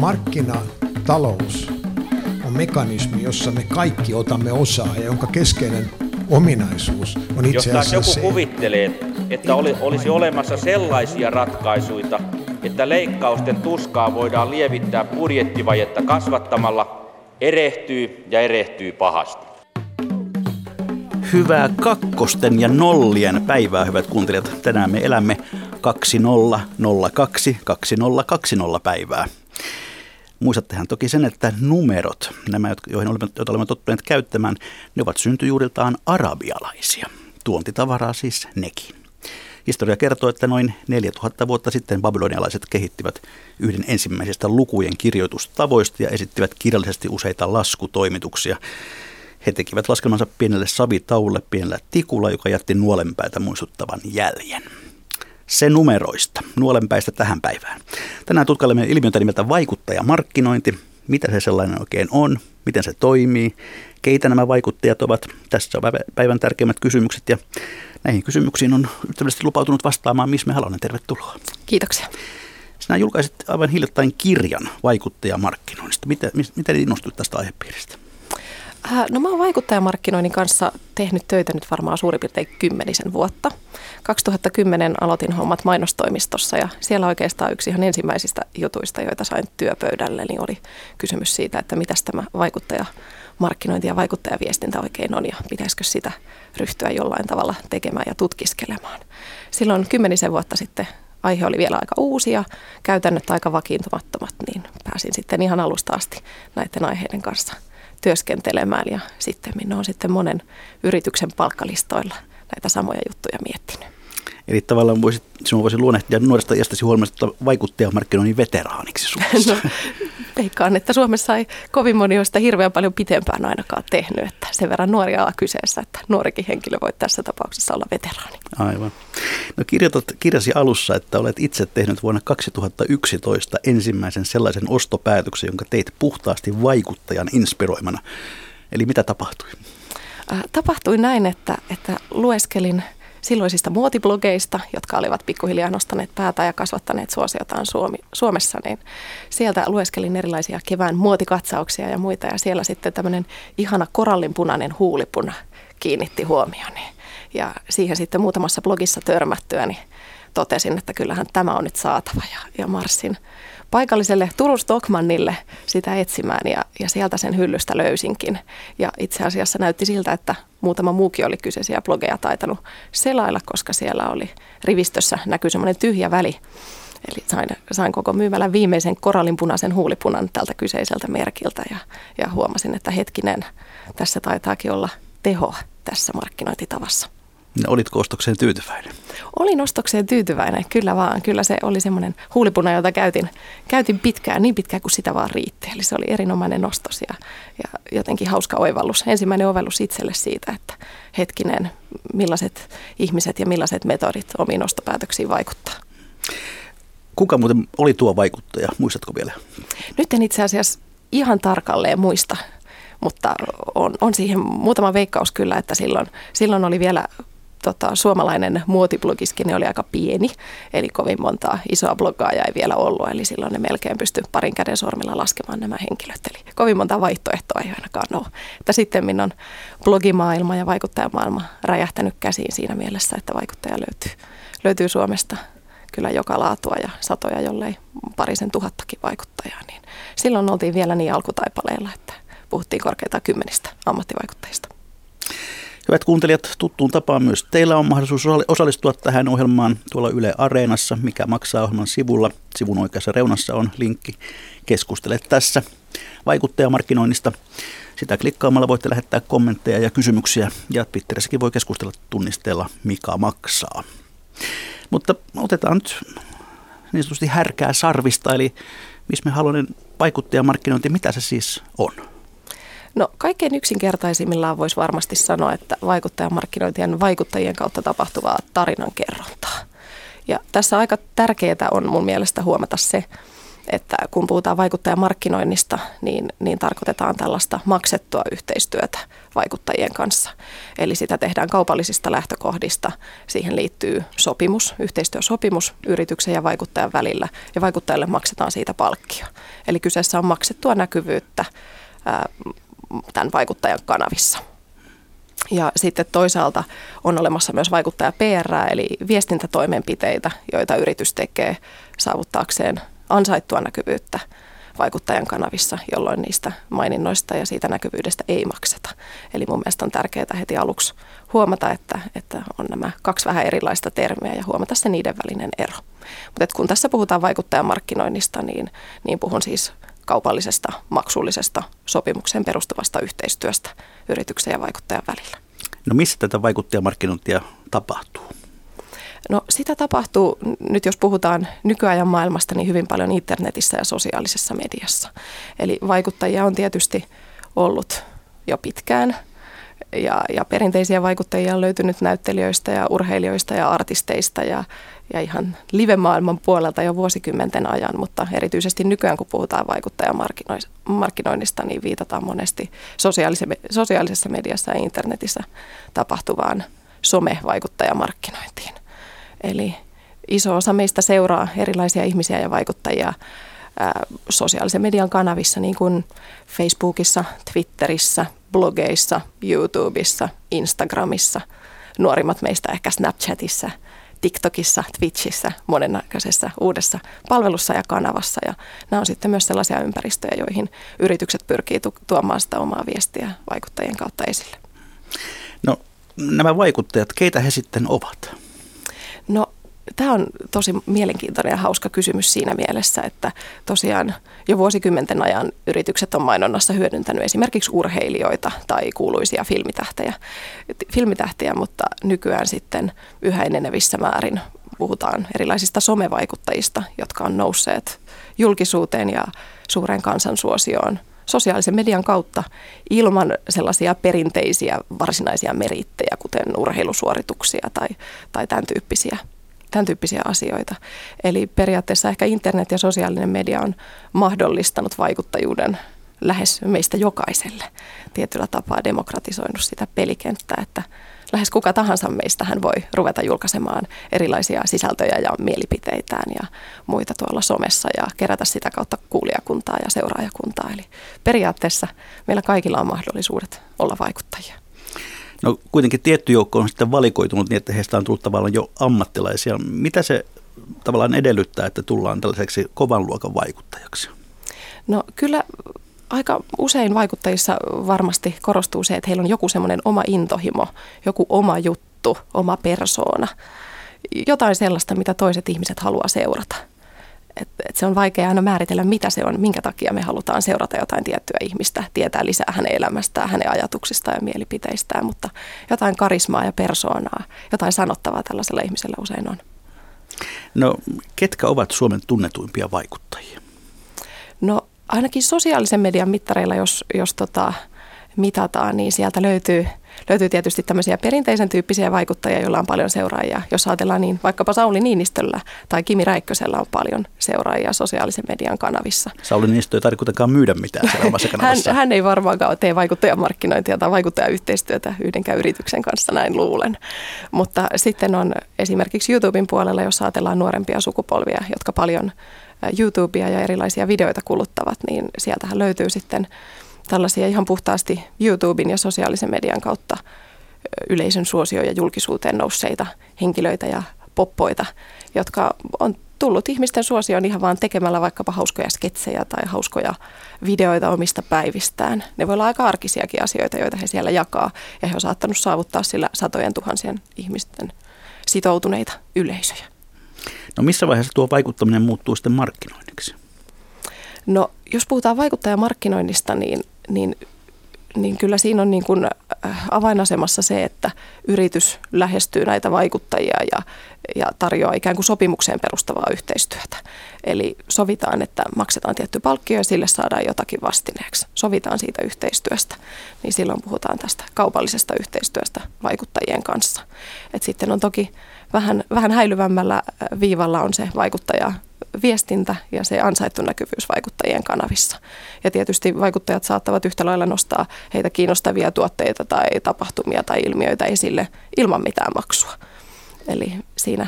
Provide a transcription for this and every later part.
Markkinatalous on mekanismi, jossa me kaikki otamme osaa ja jonka keskeinen ominaisuus on itse asiassa Jos se. joku kuvittelee, että oli, olisi olemassa sellaisia ratkaisuja, että leikkausten tuskaa voidaan lievittää budjettivajetta kasvattamalla, erehtyy ja erehtyy pahasti. Hyvää kakkosten ja nollien päivää, hyvät kuuntelijat. Tänään me elämme 2002 2020 päivää. Muistattehan toki sen, että numerot, nämä, joihin olemme, joita olemme tottuneet käyttämään, ne ovat syntyjuuriltaan arabialaisia. Tuontitavaraa siis nekin. Historia kertoo, että noin 4000 vuotta sitten babylonialaiset kehittivät yhden ensimmäisistä lukujen kirjoitustavoista ja esittivät kirjallisesti useita laskutoimituksia. He tekivät laskelmansa pienelle savitaulle pienellä tikulla, joka jätti nuolenpäitä muistuttavan jäljen. Se numeroista, nuolenpäistä tähän päivään. Tänään tutkailemme ilmiötä nimeltä vaikuttajamarkkinointi. Mitä se sellainen oikein on, miten se toimii, keitä nämä vaikuttajat ovat. Tässä on päivän tärkeimmät kysymykset ja näihin kysymyksiin on ystävällisesti lupautunut vastaamaan Misme Halonen. Tervetuloa. Kiitoksia. Sinä julkaisit aivan hiljattain kirjan vaikuttajamarkkinoinnista. Miten, miten innostuit tästä aihepiiristä? Äh, no mä oon vaikuttajamarkkinoinnin kanssa tehnyt töitä nyt varmaan suurin piirtein kymmenisen vuotta. 2010 aloitin hommat mainostoimistossa ja siellä oikeastaan yksi ihan ensimmäisistä jutuista, joita sain työpöydälle, niin oli kysymys siitä, että mitä tämä vaikuttajamarkkinointi ja vaikuttajaviestintä oikein on ja pitäisikö sitä ryhtyä jollain tavalla tekemään ja tutkiskelemaan. Silloin kymmenisen vuotta sitten aihe oli vielä aika uusi ja käytännöt aika vakiintumattomat, niin pääsin sitten ihan alusta asti näiden aiheiden kanssa – työskentelemään ja sitten minä olen sitten monen yrityksen palkkalistoilla näitä samoja juttuja miettinyt. Eli tavallaan voisit, sinun voisi luonnehtia nuoresta iästäsi huomioista vaikuttajamarkkinoinnin veteraaniksi Suomessa. No, veikkaan, että Suomessa ei kovin moni ole sitä hirveän paljon pitempään ainakaan tehnyt, että sen verran nuoria ala kyseessä, että nuorikin henkilö voi tässä tapauksessa olla veteraani. Aivan. No kirjoitat kirjasi alussa, että olet itse tehnyt vuonna 2011 ensimmäisen sellaisen ostopäätöksen, jonka teit puhtaasti vaikuttajan inspiroimana. Eli mitä tapahtui? Äh, tapahtui näin, että, että lueskelin – silloisista muotiblogeista, jotka olivat pikkuhiljaa nostaneet päätä ja kasvattaneet suosiotaan Suomi, Suomessa, niin sieltä lueskelin erilaisia kevään muotikatsauksia ja muita ja siellä sitten tämmöinen ihana korallinpunainen huulipuna kiinnitti huomioni. Ja siihen sitten muutamassa blogissa törmättyä, niin totesin, että kyllähän tämä on nyt saatava ja, ja marssin paikalliselle Turun Stockmannille sitä etsimään ja, ja sieltä sen hyllystä löysinkin. Ja itse asiassa näytti siltä, että muutama muukin oli kyseisiä blogeja taitanut selailla, koska siellä oli rivistössä näkyy semmoinen tyhjä väli. Eli sain, sain koko myymälän viimeisen korallinpunaisen huulipunan tältä kyseiseltä merkiltä ja, ja huomasin, että hetkinen, tässä taitaakin olla teho tässä markkinointitavassa. No, olitko ostokseen tyytyväinen? Olin ostokseen tyytyväinen, kyllä vaan. Kyllä se oli semmoinen huulipuna, jota käytin, käytin pitkään, niin pitkään kuin sitä vaan riitti. Eli se oli erinomainen ostos ja, ja jotenkin hauska oivallus. Ensimmäinen ovellus itselle siitä, että hetkinen, millaiset ihmiset ja millaiset metodit omiin ostopäätöksiin vaikuttaa. Kuka muuten oli tuo vaikuttaja, muistatko vielä? Nyt en itse asiassa ihan tarkalleen muista, mutta on, on siihen muutama veikkaus kyllä, että silloin, silloin oli vielä tota, suomalainen muotiblogiskin oli aika pieni, eli kovin montaa isoa bloggaajaa ei vielä ollut, eli silloin ne melkein pysty parin käden sormilla laskemaan nämä henkilöt, eli kovin monta vaihtoehtoa ei ainakaan ole. Että sitten on blogimaailma ja vaikuttajamaailma räjähtänyt käsiin siinä mielessä, että vaikuttaja löytyy, löytyy Suomesta kyllä joka laatua ja satoja, jollei parisen tuhattakin vaikuttajaa, niin silloin oltiin vielä niin alkutaipaleilla, että puhuttiin korkeita kymmenistä ammattivaikuttajista. Hyvät kuuntelijat, tuttuun tapaan myös teillä on mahdollisuus osallistua tähän ohjelmaan tuolla Yle Areenassa, mikä maksaa ohjelman sivulla. Sivun oikeassa reunassa on linkki. Keskustele tässä vaikuttajamarkkinoinnista. Sitä klikkaamalla voitte lähettää kommentteja ja kysymyksiä ja Twitterissäkin voi keskustella tunnisteella Mika maksaa. Mutta otetaan nyt niin sanotusti härkää sarvista, eli missä me haluamme vaikuttajamarkkinointi, mitä se siis on? No kaikkein yksinkertaisimmillaan voisi varmasti sanoa, että vaikuttajamarkkinointien vaikuttajien kautta tapahtuvaa tarinankerrontaa. Ja tässä aika tärkeää on mun mielestä huomata se, että kun puhutaan vaikuttajamarkkinoinnista, niin, niin tarkoitetaan tällaista maksettua yhteistyötä vaikuttajien kanssa. Eli sitä tehdään kaupallisista lähtökohdista. Siihen liittyy sopimus, yhteistyösopimus yrityksen ja vaikuttajan välillä, ja vaikuttajalle maksetaan siitä palkkio. Eli kyseessä on maksettua näkyvyyttä tämän vaikuttajan kanavissa. Ja sitten toisaalta on olemassa myös vaikuttaja PR, eli viestintätoimenpiteitä, joita yritys tekee saavuttaakseen ansaittua näkyvyyttä vaikuttajan kanavissa, jolloin niistä maininnoista ja siitä näkyvyydestä ei makseta. Eli mun mielestä on tärkeää heti aluksi huomata, että, että on nämä kaksi vähän erilaista termiä ja huomata se niiden välinen ero. Mutta kun tässä puhutaan vaikuttajamarkkinoinnista, niin, niin puhun siis kaupallisesta, maksullisesta, sopimukseen perustuvasta yhteistyöstä yrityksen ja vaikuttajan välillä. No missä tätä vaikuttajamarkkinointia tapahtuu? No sitä tapahtuu, nyt jos puhutaan nykyajan maailmasta, niin hyvin paljon internetissä ja sosiaalisessa mediassa. Eli vaikuttajia on tietysti ollut jo pitkään ja, ja perinteisiä vaikuttajia on löytynyt näyttelijöistä ja urheilijoista ja artisteista ja, ja ihan live-maailman puolelta jo vuosikymmenten ajan, mutta erityisesti nykyään kun puhutaan vaikuttajamarkkinoinnista, niin viitataan monesti sosiaalisessa mediassa ja internetissä tapahtuvaan somevaikuttajamarkkinointiin. Eli iso osa meistä seuraa erilaisia ihmisiä ja vaikuttajia sosiaalisen median kanavissa, niin kuin Facebookissa, Twitterissä, blogeissa, YouTubessa, Instagramissa, nuorimmat meistä ehkä Snapchatissa, TikTokissa, Twitchissä, monennäköisessä uudessa palvelussa ja kanavassa. Ja nämä on sitten myös sellaisia ympäristöjä, joihin yritykset pyrkii tuomaan sitä omaa viestiä vaikuttajien kautta esille. No nämä vaikuttajat, keitä he sitten ovat? No tämä on tosi mielenkiintoinen ja hauska kysymys siinä mielessä, että tosiaan jo vuosikymmenten ajan yritykset on mainonnassa hyödyntänyt esimerkiksi urheilijoita tai kuuluisia filmitähtejä, filmitähtejä mutta nykyään sitten yhä enenevissä määrin puhutaan erilaisista somevaikuttajista, jotka on nousseet julkisuuteen ja suureen kansansuosioon sosiaalisen median kautta ilman sellaisia perinteisiä varsinaisia merittejä, kuten urheilusuorituksia tai, tai tämän tyyppisiä tämän tyyppisiä asioita. Eli periaatteessa ehkä internet ja sosiaalinen media on mahdollistanut vaikuttajuuden lähes meistä jokaiselle. Tietyllä tapaa demokratisoinut sitä pelikenttää, että lähes kuka tahansa meistä hän voi ruveta julkaisemaan erilaisia sisältöjä ja mielipiteitään ja muita tuolla somessa ja kerätä sitä kautta kuulijakuntaa ja seuraajakuntaa. Eli periaatteessa meillä kaikilla on mahdollisuudet olla vaikuttajia. No kuitenkin tietty joukko on sitten valikoitunut niin, että heistä on tullut tavallaan jo ammattilaisia. Mitä se tavallaan edellyttää, että tullaan tällaiseksi kovan luokan vaikuttajaksi? No kyllä aika usein vaikuttajissa varmasti korostuu se, että heillä on joku semmoinen oma intohimo, joku oma juttu, oma persoona. Jotain sellaista, mitä toiset ihmiset haluaa seurata. Et, et se on vaikea aina määritellä, mitä se on, minkä takia me halutaan seurata jotain tiettyä ihmistä, tietää lisää hänen elämästään, hänen ajatuksistaan ja mielipiteistään, mutta jotain karismaa ja persoonaa, jotain sanottavaa tällaisella ihmisellä usein on. No, ketkä ovat Suomen tunnetuimpia vaikuttajia? No, ainakin sosiaalisen median mittareilla, jos, jos tota, mitataan, niin sieltä löytyy, löytyy tietysti tämmöisiä perinteisen tyyppisiä vaikuttajia, joilla on paljon seuraajia. Jos ajatellaan niin, vaikkapa Sauli Niinistöllä tai Kimi Räikkösellä on paljon seuraajia sosiaalisen median kanavissa. Sauli Niinistö ei tarvitse myydä mitään siellä omassa kanavassa. hän, hän ei varmaankaan tee vaikuttajamarkkinointia tai vaikuttajayhteistyötä yhdenkään yrityksen kanssa, näin luulen. Mutta sitten on esimerkiksi YouTuben puolella, jos ajatellaan nuorempia sukupolvia, jotka paljon YouTubea ja erilaisia videoita kuluttavat, niin sieltähän löytyy sitten tällaisia ihan puhtaasti YouTuben ja sosiaalisen median kautta yleisön suosio ja julkisuuteen nousseita henkilöitä ja poppoita, jotka on tullut ihmisten suosioon ihan vaan tekemällä vaikkapa hauskoja sketsejä tai hauskoja videoita omista päivistään. Ne voi olla aika arkisiakin asioita, joita he siellä jakaa, ja he on saattanut saavuttaa sillä satojen tuhansien ihmisten sitoutuneita yleisöjä. No missä vaiheessa tuo vaikuttaminen muuttuu sitten markkinoinniksi? No jos puhutaan vaikuttajamarkkinoinnista, niin niin, niin kyllä siinä on niin kuin äh, avainasemassa se, että yritys lähestyy näitä vaikuttajia ja, ja tarjoaa ikään kuin sopimukseen perustavaa yhteistyötä. Eli sovitaan, että maksetaan tietty palkkio ja sille saadaan jotakin vastineeksi. Sovitaan siitä yhteistyöstä, niin silloin puhutaan tästä kaupallisesta yhteistyöstä vaikuttajien kanssa. Et sitten on toki vähän, vähän häilyvämmällä äh, viivalla on se vaikuttaja viestintä ja se ansaittu näkyvyys vaikuttajien kanavissa. Ja tietysti vaikuttajat saattavat yhtä lailla nostaa heitä kiinnostavia tuotteita tai tapahtumia tai ilmiöitä esille ilman mitään maksua. Eli siinä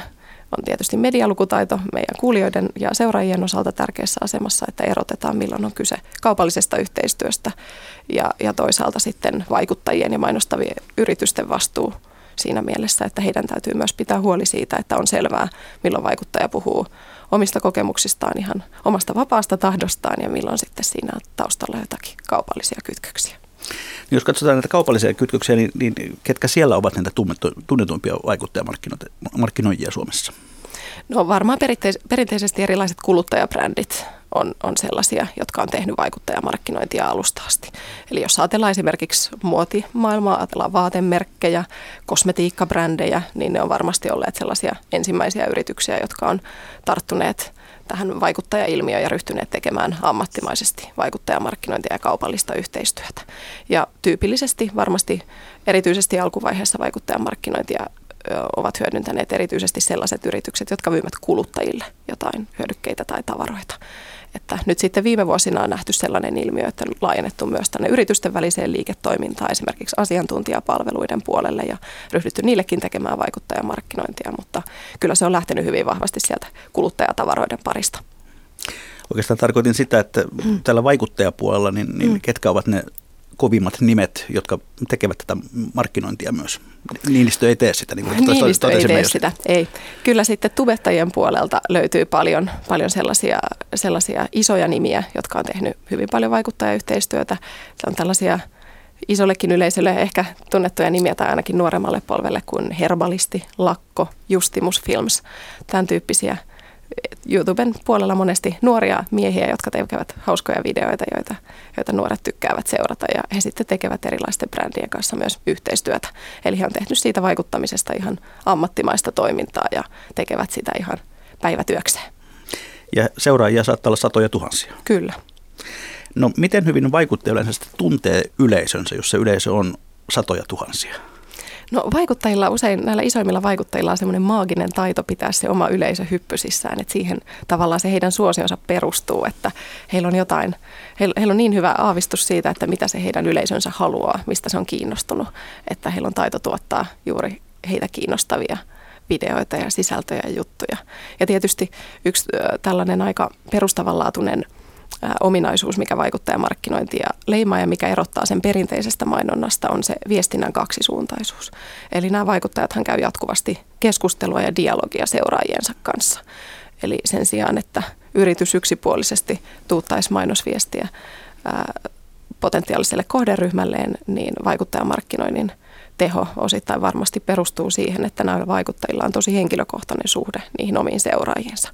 on tietysti medialukutaito meidän kuulijoiden ja seuraajien osalta tärkeässä asemassa, että erotetaan milloin on kyse kaupallisesta yhteistyöstä ja, ja toisaalta sitten vaikuttajien ja mainostavien yritysten vastuu siinä mielessä, että heidän täytyy myös pitää huoli siitä, että on selvää, milloin vaikuttaja puhuu omista kokemuksistaan ihan omasta vapaasta tahdostaan ja milloin sitten siinä on taustalla jotakin kaupallisia kytköksiä. Jos katsotaan näitä kaupallisia kytköksiä, niin, niin ketkä siellä ovat näitä tunnetuimpia vaikuttajamarkkinoijia Suomessa? No varmaan perinteis- perinteisesti erilaiset kuluttajabrändit on, on sellaisia, jotka on tehnyt vaikuttajamarkkinointia alusta asti. Eli jos ajatellaan esimerkiksi muotimaailmaa, ajatellaan vaatemerkkejä, kosmetiikkabrändejä, niin ne on varmasti olleet sellaisia ensimmäisiä yrityksiä, jotka on tarttuneet tähän vaikuttajailmiöön ja ryhtyneet tekemään ammattimaisesti vaikuttajamarkkinointia ja kaupallista yhteistyötä. Ja tyypillisesti varmasti erityisesti alkuvaiheessa vaikuttajamarkkinointia ovat hyödyntäneet erityisesti sellaiset yritykset, jotka myyvät kuluttajille jotain hyödykkeitä tai tavaroita. Että nyt sitten viime vuosina on nähty sellainen ilmiö, että on laajennettu myös tänne yritysten väliseen liiketoimintaan, esimerkiksi asiantuntijapalveluiden puolelle ja ryhdytty niillekin tekemään vaikuttajamarkkinointia, mutta kyllä se on lähtenyt hyvin vahvasti sieltä kuluttajatavaroiden parista. Oikeastaan tarkoitin sitä, että tällä vaikuttajapuolella, niin, niin mm. ketkä ovat ne kovimmat nimet, jotka tekevät tätä markkinointia myös. Niinistö ei tee sitä, niin kuin Niinistö ei tee sitä, ei. Kyllä sitten tubettajien puolelta löytyy paljon, paljon sellaisia, sellaisia isoja nimiä, jotka on tehnyt hyvin paljon vaikuttajayhteistyötä. Se on tällaisia isollekin yleisölle ehkä tunnettuja nimiä tai ainakin nuoremmalle polvelle kuin Herbalisti, Lakko, Justimus Films, tämän tyyppisiä – YouTuben puolella monesti nuoria miehiä, jotka tekevät hauskoja videoita, joita, joita nuoret tykkäävät seurata ja he sitten tekevät erilaisten brändien kanssa myös yhteistyötä. Eli he on tehnyt siitä vaikuttamisesta ihan ammattimaista toimintaa ja tekevät sitä ihan päivätyökseen. Ja seuraajia saattaa olla satoja tuhansia. Kyllä. No miten hyvin vaikuttaja yleensä tuntee yleisönsä, jos se yleisö on satoja tuhansia? No vaikuttajilla, usein näillä isoimmilla vaikuttajilla on semmoinen maaginen taito pitää se oma yleisö hyppysissään, että siihen tavallaan se heidän suosionsa perustuu, että heillä on jotain, heillä, on niin hyvä aavistus siitä, että mitä se heidän yleisönsä haluaa, mistä se on kiinnostunut, että heillä on taito tuottaa juuri heitä kiinnostavia videoita ja sisältöjä ja juttuja. Ja tietysti yksi tällainen aika perustavanlaatuinen – ominaisuus, mikä vaikuttaa markkinointia leimaa ja mikä erottaa sen perinteisestä mainonnasta, on se viestinnän kaksisuuntaisuus. Eli nämä vaikuttajathan käy jatkuvasti keskustelua ja dialogia seuraajiensa kanssa. Eli sen sijaan, että yritys yksipuolisesti tuuttaisi mainosviestiä potentiaaliselle kohderyhmälleen, niin vaikuttajamarkkinoinnin – teho osittain varmasti perustuu siihen, että näillä vaikuttajilla on tosi henkilökohtainen suhde niihin omiin seuraajiinsa.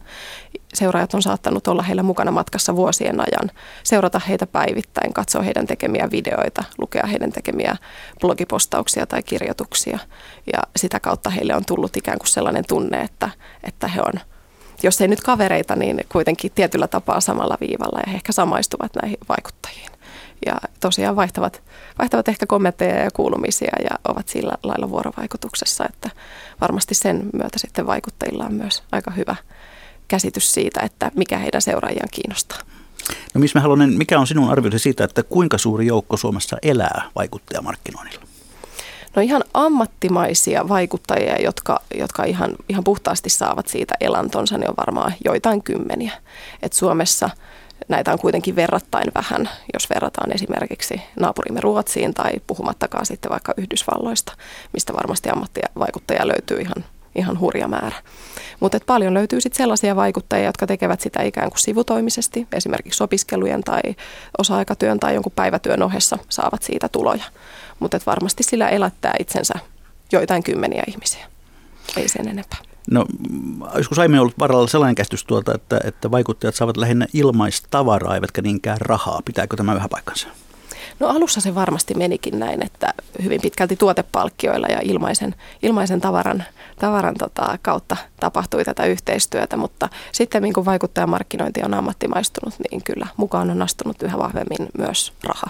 Seuraajat on saattanut olla heillä mukana matkassa vuosien ajan, seurata heitä päivittäin, katsoa heidän tekemiä videoita, lukea heidän tekemiä blogipostauksia tai kirjoituksia. Ja sitä kautta heille on tullut ikään kuin sellainen tunne, että, että he on jos ei nyt kavereita, niin kuitenkin tietyllä tapaa samalla viivalla ja he ehkä samaistuvat näihin vaikuttajiin ja tosiaan vaihtavat, vaihtavat ehkä kommentteja ja kuulumisia ja ovat sillä lailla vuorovaikutuksessa, että varmasti sen myötä sitten vaikuttajilla on myös aika hyvä käsitys siitä, että mikä heidän seuraajiaan kiinnostaa. No Miss Halonen, mikä on sinun arvioisi siitä, että kuinka suuri joukko Suomessa elää vaikuttajamarkkinoinnilla? No ihan ammattimaisia vaikuttajia, jotka, jotka ihan, ihan puhtaasti saavat siitä elantonsa, niin on varmaan joitain kymmeniä. Et Suomessa – Näitä on kuitenkin verrattain vähän, jos verrataan esimerkiksi naapurimme Ruotsiin tai puhumattakaan sitten vaikka Yhdysvalloista, mistä varmasti ammattivaikuttajia löytyy ihan, ihan hurja määrä. Mutta paljon löytyy sitten sellaisia vaikuttajia, jotka tekevät sitä ikään kuin sivutoimisesti, esimerkiksi opiskelujen tai osa-aikatyön tai jonkun päivätyön ohessa saavat siitä tuloja. Mutta varmasti sillä elättää itsensä joitain kymmeniä ihmisiä, ei sen enempää. No, joskus aiemmin ollut varalla sellainen käsitys tuolta, että, että vaikuttajat saavat lähinnä ilmaistavaraa, eivätkä niinkään rahaa. Pitääkö tämä vähän paikkansa? No alussa se varmasti menikin näin, että hyvin pitkälti tuotepalkkioilla ja ilmaisen, ilmaisen tavaran, tavaran tota, kautta tapahtui tätä yhteistyötä, mutta sitten kun vaikuttajamarkkinointi on ammattimaistunut, niin kyllä mukaan on astunut yhä vahvemmin myös raha.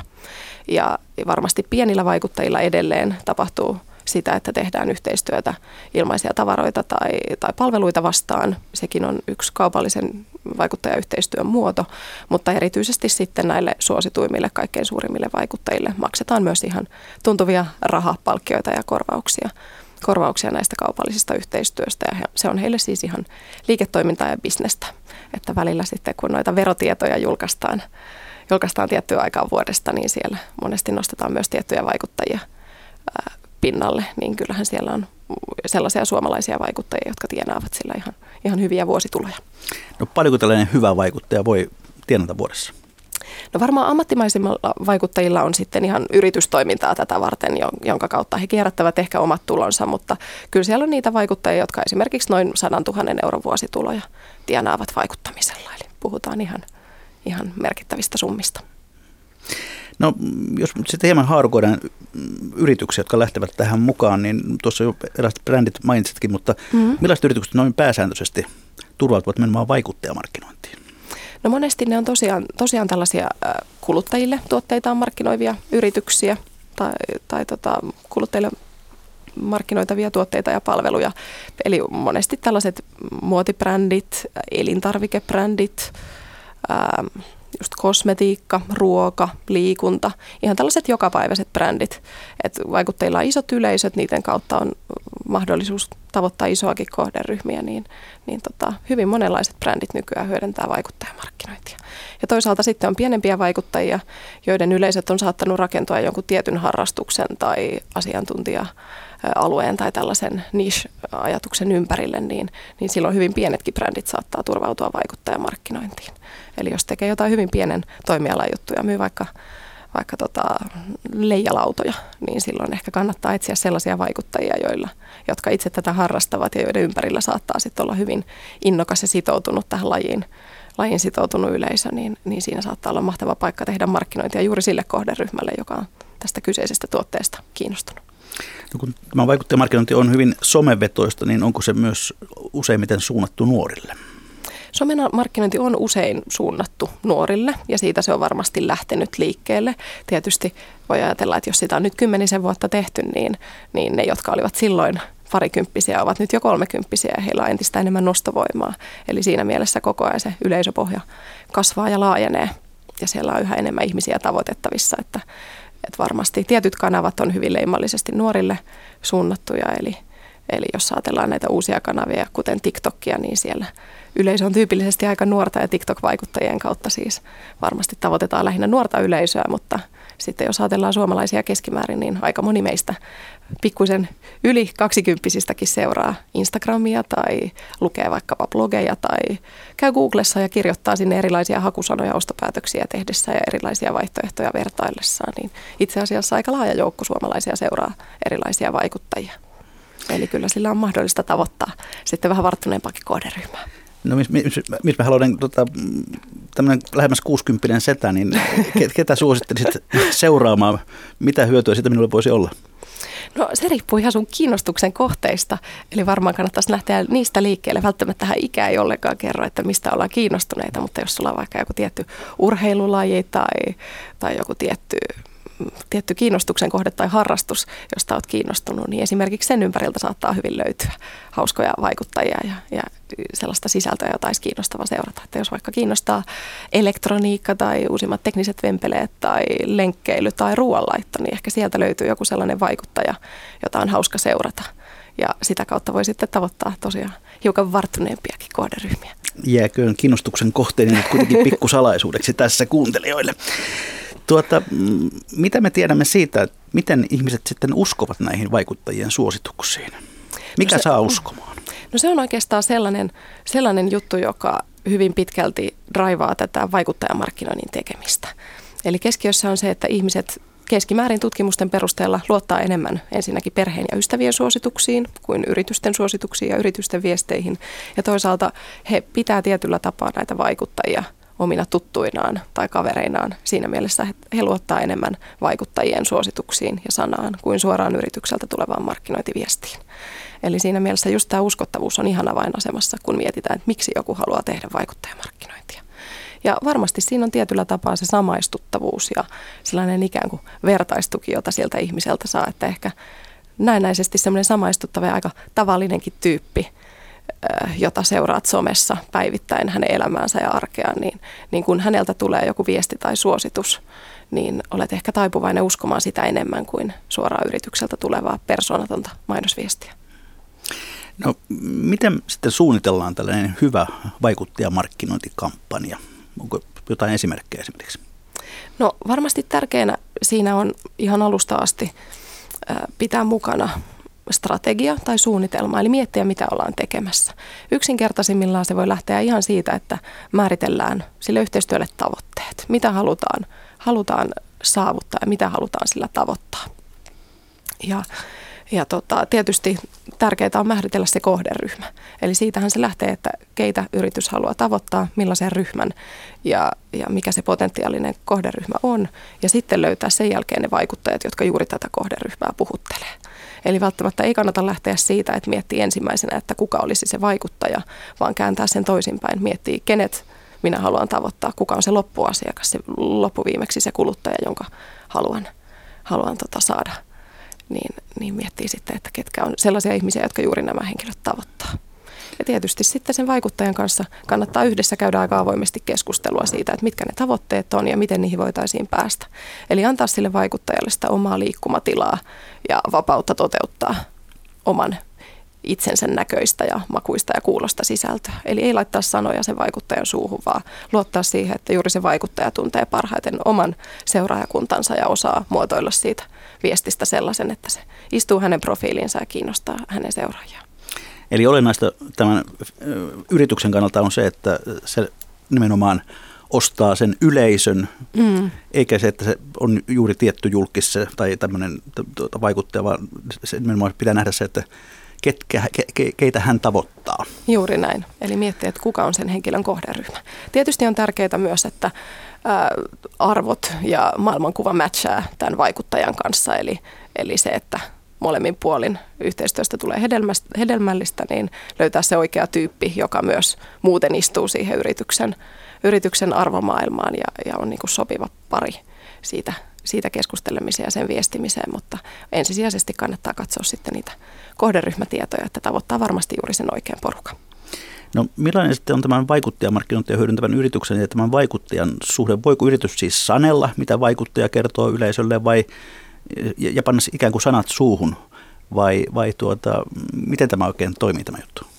Ja varmasti pienillä vaikuttajilla edelleen tapahtuu sitä, että tehdään yhteistyötä ilmaisia tavaroita tai, tai palveluita vastaan. Sekin on yksi kaupallisen vaikuttajayhteistyön muoto, mutta erityisesti sitten näille suosituimmille, kaikkein suurimmille vaikuttajille maksetaan myös ihan tuntuvia rahapalkkioita ja korvauksia korvauksia näistä kaupallisista yhteistyöstä ja se on heille siis ihan liiketoimintaa ja bisnestä. Että välillä sitten kun noita verotietoja julkaistaan, julkaistaan tiettyä aikaa vuodesta, niin siellä monesti nostetaan myös tiettyjä vaikuttajia pinnalle, niin kyllähän siellä on sellaisia suomalaisia vaikuttajia, jotka tienaavat sillä ihan, ihan hyviä vuosituloja. No paljonko tällainen hyvä vaikuttaja voi tienata vuodessa? No varmaan ammattimaisimmilla vaikuttajilla on sitten ihan yritystoimintaa tätä varten, jonka kautta he kierrättävät ehkä omat tulonsa, mutta kyllä siellä on niitä vaikuttajia, jotka esimerkiksi noin 100 000 euron vuosituloja tienaavat vaikuttamisella. Eli puhutaan ihan, ihan merkittävistä summista. No jos sitten hieman haarukoidaan yrityksiä, jotka lähtevät tähän mukaan, niin tuossa jo eräät brändit mainitsitkin, mutta mm-hmm. millaiset yritykset noin pääsääntöisesti turvautuvat menemään vaikuttajamarkkinointiin? No monesti ne on tosiaan, tosiaan tällaisia kuluttajille tuotteitaan markkinoivia yrityksiä tai, tai tota, kuluttajille markkinoitavia tuotteita ja palveluja. Eli monesti tällaiset muotibrändit, elintarvikebrändit, ää, just kosmetiikka, ruoka, liikunta, ihan tällaiset jokapäiväiset brändit. Et vaikutteilla on isot yleisöt, niiden kautta on mahdollisuus tavoittaa isoakin kohderyhmiä, niin, niin tota, hyvin monenlaiset brändit nykyään hyödyntää vaikuttajamarkkinointia. Ja toisaalta sitten on pienempiä vaikuttajia, joiden yleisöt on saattanut rakentua jonkun tietyn harrastuksen tai asiantuntija alueen tai tällaisen niche-ajatuksen ympärille, niin, niin silloin hyvin pienetkin brändit saattaa turvautua vaikuttajamarkkinointiin. Eli jos tekee jotain hyvin pienen toimialan juttuja, myy vaikka vaikka tota, leijalautoja, niin silloin ehkä kannattaa etsiä sellaisia vaikuttajia, joilla, jotka itse tätä harrastavat ja joiden ympärillä saattaa sitten olla hyvin innokas ja sitoutunut tähän lajiin, lajiin sitoutunut yleisö, niin, niin siinä saattaa olla mahtava paikka tehdä markkinointia juuri sille kohderyhmälle, joka on tästä kyseisestä tuotteesta kiinnostunut. No kun tämä vaikuttajamarkkinointi on hyvin somevetoista, niin onko se myös useimmiten suunnattu nuorille? Somen markkinointi on usein suunnattu nuorille ja siitä se on varmasti lähtenyt liikkeelle. Tietysti voi ajatella, että jos sitä on nyt kymmenisen vuotta tehty, niin, niin ne, jotka olivat silloin parikymppisiä, ovat nyt jo kolmekymppisiä ja heillä on entistä enemmän nostovoimaa. Eli siinä mielessä koko ajan se yleisöpohja kasvaa ja laajenee ja siellä on yhä enemmän ihmisiä tavoitettavissa, että, että varmasti tietyt kanavat on hyvin leimallisesti nuorille suunnattuja, eli, eli jos ajatellaan näitä uusia kanavia, kuten TikTokia, niin siellä yleisö on tyypillisesti aika nuorta ja TikTok-vaikuttajien kautta siis varmasti tavoitetaan lähinnä nuorta yleisöä, mutta sitten jos ajatellaan suomalaisia keskimäärin, niin aika moni meistä pikkuisen yli kaksikymppisistäkin seuraa Instagramia tai lukee vaikkapa blogeja tai käy Googlessa ja kirjoittaa sinne erilaisia hakusanoja ostopäätöksiä tehdessä ja erilaisia vaihtoehtoja vertaillessaan, niin itse asiassa aika laaja joukko suomalaisia seuraa erilaisia vaikuttajia. Eli kyllä sillä on mahdollista tavoittaa sitten vähän varttuneempaakin kohderyhmää. No missä mis, mis mä haluan tota, tämmöinen lähemmäs 60 setä, niin ketä suosittelisit seuraamaan? Mitä hyötyä siitä minulle voisi olla? No se riippuu ihan sun kiinnostuksen kohteista, eli varmaan kannattaisi lähteä niistä liikkeelle. Välttämättä ikä ei ollenkaan kerro, että mistä ollaan kiinnostuneita, mutta jos sulla on vaikka joku tietty urheilulaji tai, tai joku tietty tietty kiinnostuksen kohde tai harrastus, josta olet kiinnostunut, niin esimerkiksi sen ympäriltä saattaa hyvin löytyä hauskoja vaikuttajia ja, ja sellaista sisältöä, jota olisi kiinnostava seurata. Että jos vaikka kiinnostaa elektroniikka tai uusimmat tekniset vempeleet tai lenkkeily tai ruoanlaitto, niin ehkä sieltä löytyy joku sellainen vaikuttaja, jota on hauska seurata. Ja sitä kautta voi sitten tavoittaa tosiaan hiukan varttuneempiakin kohderyhmiä. Jääköön kiinnostuksen kohteeni nyt kuitenkin pikkusalaisuudeksi tässä kuuntelijoille. Tuota, mitä me tiedämme siitä, että miten ihmiset sitten uskovat näihin vaikuttajien suosituksiin? Mikä no se, saa uskomaan? No se on oikeastaan sellainen, sellainen juttu, joka hyvin pitkälti raivaa tätä vaikuttajamarkkinoinnin tekemistä. Eli keskiössä on se, että ihmiset keskimäärin tutkimusten perusteella luottaa enemmän ensinnäkin perheen ja ystävien suosituksiin kuin yritysten suosituksiin ja yritysten viesteihin. Ja toisaalta he pitää tietyllä tapaa näitä vaikuttajia – omina tuttuinaan tai kavereinaan siinä mielessä, että he luottaa enemmän vaikuttajien suosituksiin ja sanaan kuin suoraan yritykseltä tulevaan markkinointiviestiin. Eli siinä mielessä just tämä uskottavuus on ihan avainasemassa, kun mietitään, että miksi joku haluaa tehdä vaikuttajamarkkinointia. Ja varmasti siinä on tietyllä tapaa se samaistuttavuus ja sellainen ikään kuin vertaistuki, jota sieltä ihmiseltä saa, että ehkä näennäisesti semmoinen samaistuttava ja aika tavallinenkin tyyppi jota seuraat somessa päivittäin hänen elämäänsä ja arkeaan, niin, niin kun häneltä tulee joku viesti tai suositus, niin olet ehkä taipuvainen uskomaan sitä enemmän kuin suoraan yritykseltä tulevaa persoonatonta mainosviestiä. No, miten sitten suunnitellaan tällainen hyvä vaikuttajamarkkinointikampanja? Onko jotain esimerkkejä esimerkiksi? No varmasti tärkeänä siinä on ihan alusta asti pitää mukana strategia tai suunnitelma, eli miettiä, mitä ollaan tekemässä. Yksinkertaisimmillaan se voi lähteä ihan siitä, että määritellään sille yhteistyölle tavoitteet. Mitä halutaan, halutaan saavuttaa ja mitä halutaan sillä tavoittaa. Ja, ja tota, tietysti tärkeää on määritellä se kohderyhmä. Eli siitähän se lähtee, että keitä yritys haluaa tavoittaa, millaisen ryhmän ja, ja mikä se potentiaalinen kohderyhmä on. Ja sitten löytää sen jälkeen ne vaikuttajat, jotka juuri tätä kohderyhmää puhuttelee. Eli välttämättä ei kannata lähteä siitä, että miettii ensimmäisenä, että kuka olisi se vaikuttaja, vaan kääntää sen toisinpäin, miettii kenet minä haluan tavoittaa, kuka on se loppuasiakas, se loppuviimeksi se kuluttaja, jonka haluan, haluan tota saada. Niin, niin miettii sitten, että ketkä on sellaisia ihmisiä, jotka juuri nämä henkilöt tavoittaa. Ja tietysti sitten sen vaikuttajan kanssa kannattaa yhdessä käydä aika avoimesti keskustelua siitä, että mitkä ne tavoitteet on ja miten niihin voitaisiin päästä. Eli antaa sille vaikuttajalle sitä omaa liikkumatilaa ja vapautta toteuttaa oman itsensä näköistä ja makuista ja kuulosta sisältöä. Eli ei laittaa sanoja sen vaikuttajan suuhun, vaan luottaa siihen, että juuri se vaikuttaja tuntee parhaiten oman seuraajakuntansa ja osaa muotoilla siitä viestistä sellaisen, että se istuu hänen profiiliinsa ja kiinnostaa hänen seuraajiaan. Eli olennaista tämän yrityksen kannalta on se, että se nimenomaan ostaa sen yleisön, mm. eikä se, että se on juuri tietty julkis tai tämmöinen tuota, vaikuttaja, vaan se nimenomaan pitää nähdä se, että ketkä, ke, ke, keitä hän tavoittaa. Juuri näin. Eli miettiä, että kuka on sen henkilön kohderyhmä. Tietysti on tärkeää myös, että ää, arvot ja maailmankuva matchaa tämän vaikuttajan kanssa. Eli, eli se, että molemmin puolin yhteistyöstä tulee hedelmällistä, niin löytää se oikea tyyppi, joka myös muuten istuu siihen yrityksen, yrityksen arvomaailmaan ja, ja on niin kuin sopiva pari siitä, siitä keskustelemiseen ja sen viestimiseen, mutta ensisijaisesti kannattaa katsoa sitten niitä kohderyhmätietoja, että tavoittaa varmasti juuri sen oikean porukan. No millainen sitten on tämän vaikuttajamarkkinointia hyödyntävän yrityksen ja tämän vaikuttajan suhde? Voiko yritys siis sanella, mitä vaikuttaja kertoo yleisölle vai ja panna ikään kuin sanat suuhun vai, vai tuota, miten tämä oikein toimii tämä juttu?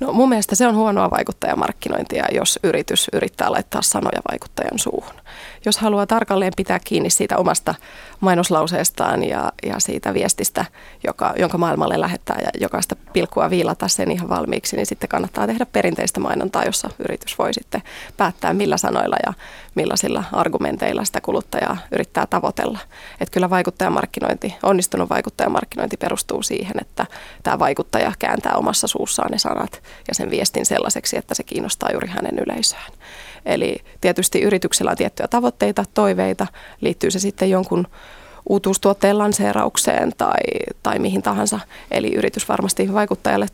No mun mielestä se on huonoa vaikuttajamarkkinointia, jos yritys yrittää laittaa sanoja vaikuttajan suuhun. Jos haluaa tarkalleen pitää kiinni siitä omasta mainoslauseestaan ja, ja siitä viestistä, joka, jonka maailmalle lähettää ja jokaista pilkkua viilata sen ihan valmiiksi, niin sitten kannattaa tehdä perinteistä mainontaa, jossa yritys voi sitten päättää millä sanoilla ja millaisilla argumenteilla sitä kuluttajaa yrittää tavoitella. Että kyllä vaikuttajamarkkinointi, onnistunut vaikuttajamarkkinointi perustuu siihen, että tämä vaikuttaja kääntää omassa suussaan ne sanat ja sen viestin sellaiseksi, että se kiinnostaa juuri hänen yleisöään. Eli tietysti yrityksellä on tiettyjä tavoitteita, toiveita, liittyy se sitten jonkun uutuustuotteen lanseeraukseen tai, tai mihin tahansa. Eli yritys varmasti vaikuttajalle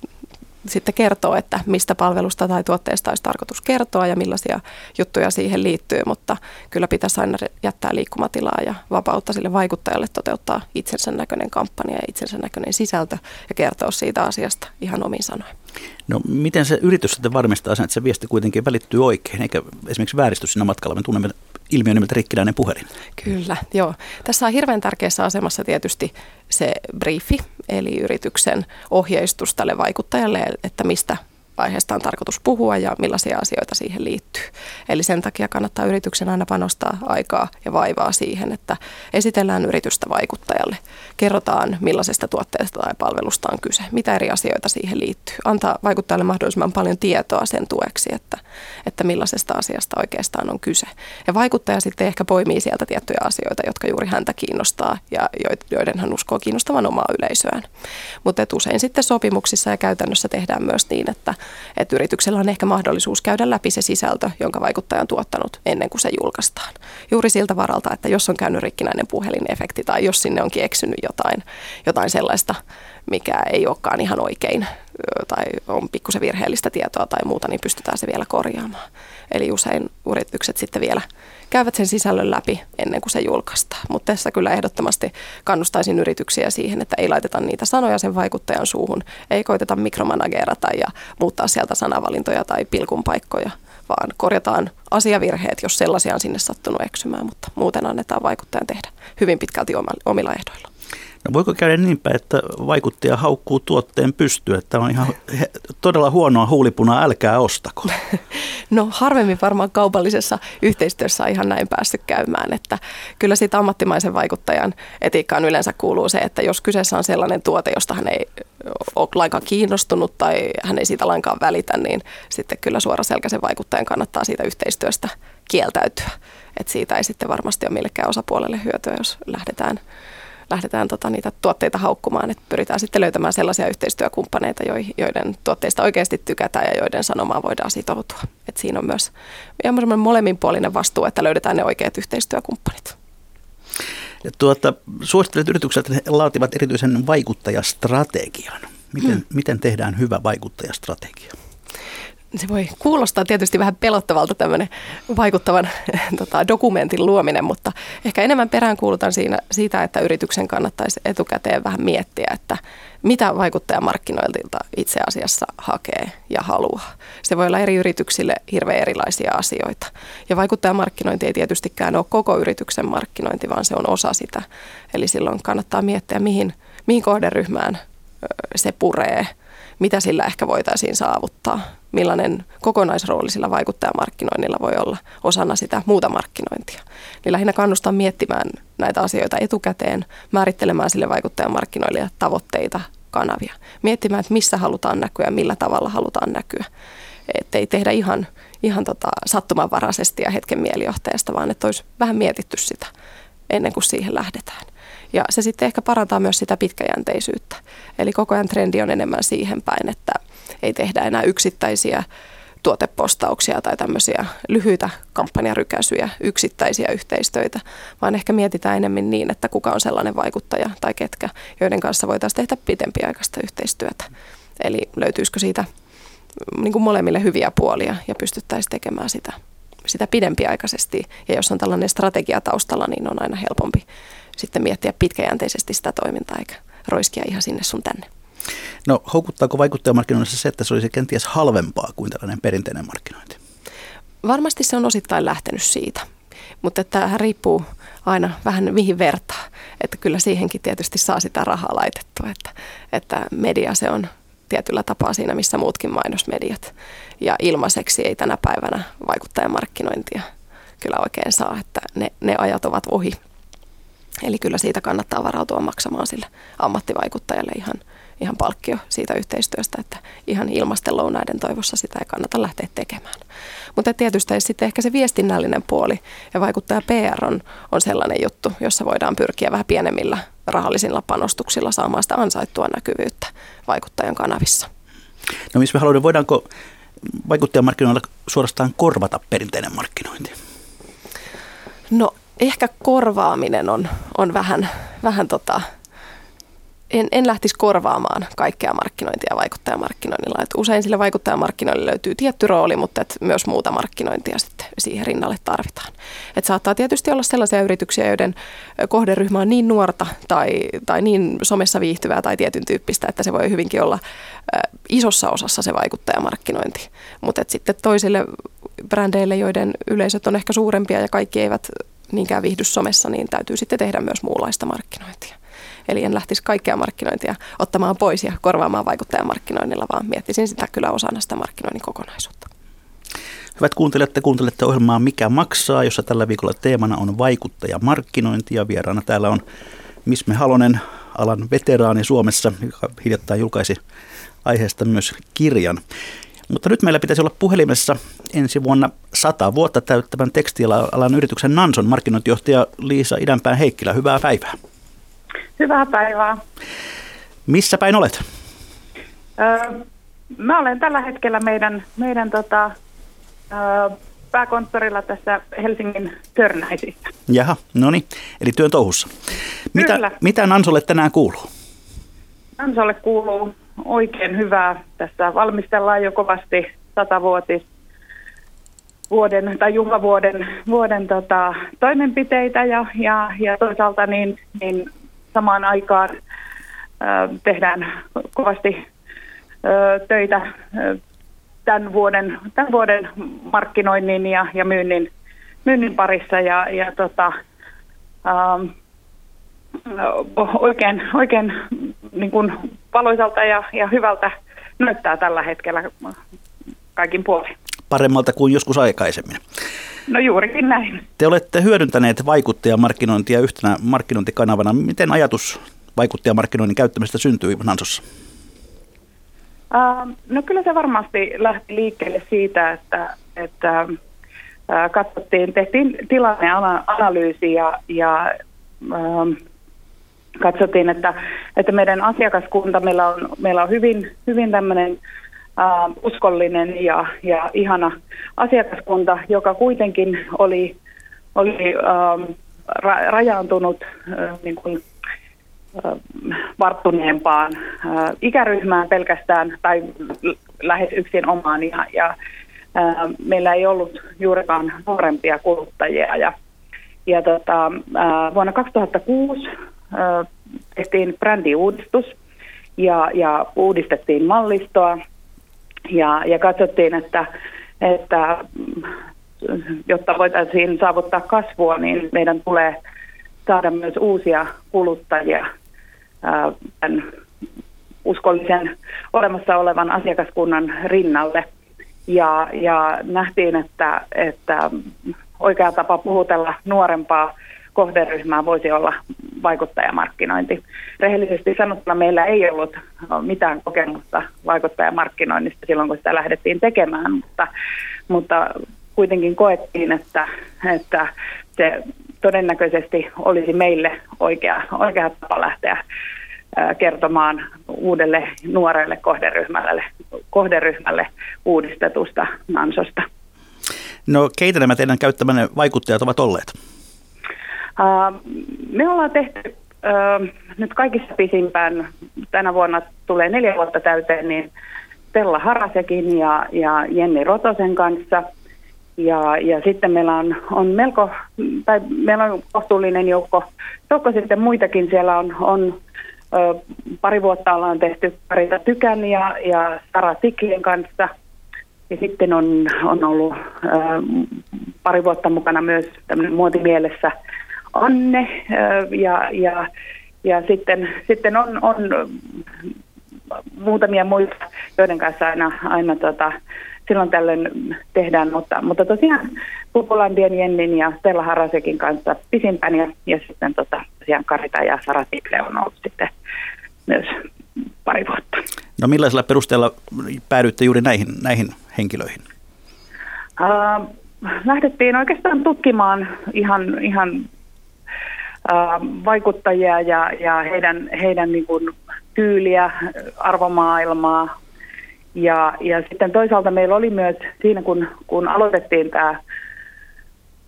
sitten kertoo, että mistä palvelusta tai tuotteesta olisi tarkoitus kertoa ja millaisia juttuja siihen liittyy, mutta kyllä pitäisi aina jättää liikkumatilaa ja vapautta sille vaikuttajalle toteuttaa itsensä näköinen kampanja ja itsensä näköinen sisältö ja kertoa siitä asiasta ihan omin sanoin. No miten se yritys sitten varmistaa sen, että se viesti kuitenkin välittyy oikein, eikä esimerkiksi vääristy siinä matkalla? Me tunnemme ilmiön nimeltä rikkinäinen puhelin. Kyllä, joo. Tässä on hirveän tärkeässä asemassa tietysti se briefi, eli yrityksen ohjeistus tälle vaikuttajalle, että mistä aiheesta on tarkoitus puhua ja millaisia asioita siihen liittyy. Eli sen takia kannattaa yrityksen aina panostaa aikaa ja vaivaa siihen, että esitellään yritystä vaikuttajalle. Kerrotaan millaisesta tuotteesta tai palvelusta on kyse, mitä eri asioita siihen liittyy. Antaa vaikuttajalle mahdollisimman paljon tietoa sen tueksi, että, että millaisesta asiasta oikeastaan on kyse. Ja vaikuttaja sitten ehkä poimii sieltä tiettyjä asioita, jotka juuri häntä kiinnostaa ja joiden hän uskoo kiinnostavan omaa yleisöään. Mutta usein sitten sopimuksissa ja käytännössä tehdään myös niin, että että yrityksellä on ehkä mahdollisuus käydä läpi se sisältö, jonka vaikuttaja on tuottanut ennen kuin se julkaistaan. Juuri siltä varalta, että jos on käynyt rikkinäinen puhelinefekti tai jos sinne onkin eksynyt jotain, jotain sellaista, mikä ei olekaan ihan oikein tai on pikkusen virheellistä tietoa tai muuta, niin pystytään se vielä korjaamaan. Eli usein yritykset sitten vielä käyvät sen sisällön läpi ennen kuin se julkaistaan. Mutta tässä kyllä ehdottomasti kannustaisin yrityksiä siihen, että ei laiteta niitä sanoja sen vaikuttajan suuhun, ei koiteta mikromanagerata ja muuttaa sieltä sanavalintoja tai pilkunpaikkoja, vaan korjataan asiavirheet, jos sellaisia on sinne sattunut eksymään, mutta muuten annetaan vaikuttajan tehdä hyvin pitkälti omilla ehdoilla. No voiko käydä niinpä, että vaikuttaja haukkuu tuotteen pystyä, että on ihan todella huonoa huulipunaa, älkää ostako? No harvemmin varmaan kaupallisessa yhteistyössä on ihan näin päässyt käymään, että kyllä siitä ammattimaisen vaikuttajan etiikkaan yleensä kuuluu se, että jos kyseessä on sellainen tuote, josta hän ei ole lainkaan kiinnostunut tai hän ei siitä lainkaan välitä, niin sitten kyllä suoraselkäisen vaikuttajan kannattaa siitä yhteistyöstä kieltäytyä. Että siitä ei sitten varmasti ole millekään osapuolelle hyötyä, jos lähdetään lähdetään tota, niitä tuotteita haukkumaan, että pyritään sitten löytämään sellaisia yhteistyökumppaneita, joiden tuotteista oikeasti tykätään ja joiden sanomaan voidaan sitoutua. Et siinä on myös ihan molemminpuolinen vastuu, että löydetään ne oikeat yhteistyökumppanit. Ja tuota, suosittelijat yritykset laativat erityisen vaikuttajastrategian. Miten, hmm. miten tehdään hyvä vaikuttajastrategia? Se voi kuulostaa tietysti vähän pelottavalta tämmöinen vaikuttavan tota, dokumentin luominen, mutta ehkä enemmän perään kuulutan siinä, siitä, että yrityksen kannattaisi etukäteen vähän miettiä, että mitä vaikuttajamarkkinoilta itse asiassa hakee ja haluaa. Se voi olla eri yrityksille hirveän erilaisia asioita. Ja vaikuttajamarkkinointi ei tietystikään ole koko yrityksen markkinointi, vaan se on osa sitä. Eli silloin kannattaa miettiä, mihin, mihin kohderyhmään se puree – mitä sillä ehkä voitaisiin saavuttaa, millainen kokonaisrooli sillä vaikuttajamarkkinoinnilla voi olla osana sitä muuta markkinointia. Niin lähinnä kannustan miettimään näitä asioita etukäteen, määrittelemään sille vaikuttajamarkkinoille tavoitteita, kanavia. Miettimään, että missä halutaan näkyä ja millä tavalla halutaan näkyä. Että ei tehdä ihan, ihan tota sattumanvaraisesti ja hetken mielijohteesta, vaan että olisi vähän mietitty sitä ennen kuin siihen lähdetään. Ja se sitten ehkä parantaa myös sitä pitkäjänteisyyttä. Eli koko ajan trendi on enemmän siihen päin, että ei tehdä enää yksittäisiä tuotepostauksia tai tämmöisiä lyhyitä kampanjarykäisyjä, yksittäisiä yhteistöitä, vaan ehkä mietitään enemmän niin, että kuka on sellainen vaikuttaja tai ketkä, joiden kanssa voitaisiin tehdä pitempiaikaista yhteistyötä. Eli löytyisikö siitä niin kuin molemmille hyviä puolia ja pystyttäisiin tekemään sitä, sitä pidempiaikaisesti. Ja jos on tällainen strategia taustalla, niin on aina helpompi sitten miettiä pitkäjänteisesti sitä toimintaa eikä roiskia ihan sinne sun tänne. No houkuttaako vaikuttajamarkkinoinnissa se, että se olisi kenties halvempaa kuin tällainen perinteinen markkinointi? Varmasti se on osittain lähtenyt siitä, mutta tämähän riippuu aina vähän mihin vertaa. Että kyllä siihenkin tietysti saa sitä rahaa laitettua, että, että media se on tietyllä tapaa siinä, missä muutkin mainosmediat. Ja ilmaiseksi ei tänä päivänä vaikuttajamarkkinointia kyllä oikein saa, että ne, ne ajat ovat ohi. Eli kyllä siitä kannattaa varautua maksamaan sille ammattivaikuttajalle ihan, ihan palkkio siitä yhteistyöstä, että ihan ilmasten lounaiden toivossa sitä ei kannata lähteä tekemään. Mutta tietysti sitten ehkä se viestinnällinen puoli ja vaikuttaja PR on, on sellainen juttu, jossa voidaan pyrkiä vähän pienemmillä rahallisilla panostuksilla saamaan sitä ansaittua näkyvyyttä vaikuttajan kanavissa. No missä me haluamme, voidaanko vaikuttajamarkkinoilla suorastaan korvata perinteinen markkinointi? No ehkä korvaaminen on, on vähän, vähän tota, en, en lähtisi korvaamaan kaikkea markkinointia vaikuttajamarkkinoinnilla. Et usein sille vaikuttajamarkkinoinnille löytyy tietty rooli, mutta et myös muuta markkinointia sitten siihen rinnalle tarvitaan. Et saattaa tietysti olla sellaisia yrityksiä, joiden kohderyhmä on niin nuorta tai, tai niin somessa viihtyvää tai tietyn tyyppistä, että se voi hyvinkin olla isossa osassa se vaikuttajamarkkinointi. Mutta sitten toisille brändeille, joiden yleisöt on ehkä suurempia ja kaikki eivät niinkään viihdy somessa, niin täytyy sitten tehdä myös muunlaista markkinointia. Eli en lähtisi kaikkea markkinointia ottamaan pois ja korvaamaan vaikuttajamarkkinoinnilla, vaan miettisin sitä kyllä osana sitä markkinoinnin kokonaisuutta. Hyvät kuuntelijat, te kuuntelette ohjelmaa Mikä maksaa, jossa tällä viikolla teemana on vaikuttajamarkkinointi ja vieraana täällä on Misme Halonen, alan veteraani Suomessa, joka hiljattain julkaisi aiheesta myös kirjan. Mutta nyt meillä pitäisi olla puhelimessa ensi vuonna 100 vuotta täyttävän tekstialan yrityksen Nanson markkinointijohtaja Liisa Idänpään Heikkilä. Hyvää päivää. Hyvää päivää. Missä päin olet? Öö, mä olen tällä hetkellä meidän, meidän tota, öö, pääkonttorilla tässä Helsingin Törnäisissä. Jaha, no niin, eli työn touhussa. Mitä, Kyllä. mitä Nansolle tänään kuuluu? Nansolle kuuluu oikein hyvää. Tässä valmistellaan jo kovasti satavuotis vuoden tai juhlavuoden vuoden tota, toimenpiteitä ja, ja, ja toisaalta niin, niin samaan aikaan tehdään kovasti töitä tämän vuoden, tämän vuoden markkinoinnin ja, ja myynnin, myynnin parissa ja, ja tota, ähm, oikein, oikein niin kuin valoisalta ja, ja hyvältä näyttää tällä hetkellä kaikin puolin. Paremmalta kuin joskus aikaisemmin. No juurikin näin. Te olette hyödyntäneet vaikuttajamarkkinointia yhtenä markkinointikanavana. Miten ajatus vaikuttajamarkkinoinnin käyttämisestä syntyi Nansossa? Uh, no kyllä se varmasti lähti liikkeelle siitä, että, että uh, katsottiin, tehtiin tilanneanalyysi ja, ja uh, katsottiin, että, että meidän asiakaskunta, meillä on, meillä on hyvin, hyvin tämmöinen uh, uskollinen ja, ja ihana asiakaskunta, joka kuitenkin oli, oli uh, ra, rajaantunut uh, niin kuin, varttuneempaan ikäryhmään pelkästään tai lähes yksin omaan ja, ja meillä ei ollut juurikaan nuorempia kuluttajia. Ja, ja tota, vuonna 2006 tehtiin brändiuudistus ja, ja uudistettiin mallistoa ja, ja katsottiin, että, että jotta voitaisiin saavuttaa kasvua, niin meidän tulee saada myös uusia kuluttajia tämän uskollisen olemassa olevan asiakaskunnan rinnalle. Ja, ja nähtiin, että, että oikea tapa puhutella nuorempaa kohderyhmää voisi olla vaikuttajamarkkinointi. Rehellisesti sanottuna meillä ei ollut mitään kokemusta vaikuttajamarkkinoinnista silloin, kun sitä lähdettiin tekemään, mutta, mutta kuitenkin koettiin, että, että se todennäköisesti olisi meille oikea, oikea tapa lähteä kertomaan uudelle nuorelle kohderyhmälle, kohderyhmälle uudistetusta Nansosta. No keitä nämä teidän käyttämänne vaikuttajat ovat olleet? Uh, me ollaan tehty uh, nyt kaikissa pisimpään, tänä vuonna tulee neljä vuotta täyteen, niin Stella Harasekin ja, ja Jenni Rotosen kanssa – ja, ja sitten meillä on, on melko, tai meillä on kohtuullinen joukko, joukko sitten muitakin. Siellä on, on ö, pari vuotta ollaan tehty Parita Tykän ja, ja Sara Tiklin kanssa. Ja sitten on, on ollut ö, pari vuotta mukana myös tämmöinen muotimielessä Anne. Ja, ja, ja sitten, sitten on, on muutamia muita, joiden kanssa aina, aina tota, silloin tällöin tehdään, mutta, mutta tosiaan Pupulandien Jennin ja Stella Harasekin kanssa pisimpään ja, ja sitten tota, tosiaan Karita ja Sara Tikle on ollut sitten myös pari vuotta. No millaisella perusteella päädyitte juuri näihin, näihin henkilöihin? Uh, lähdettiin oikeastaan tutkimaan ihan, ihan vaikuttajia ja, ja heidän, heidän niin kuin tyyliä, arvomaailmaa, ja, ja sitten toisaalta meillä oli myös siinä, kun, kun aloitettiin tämä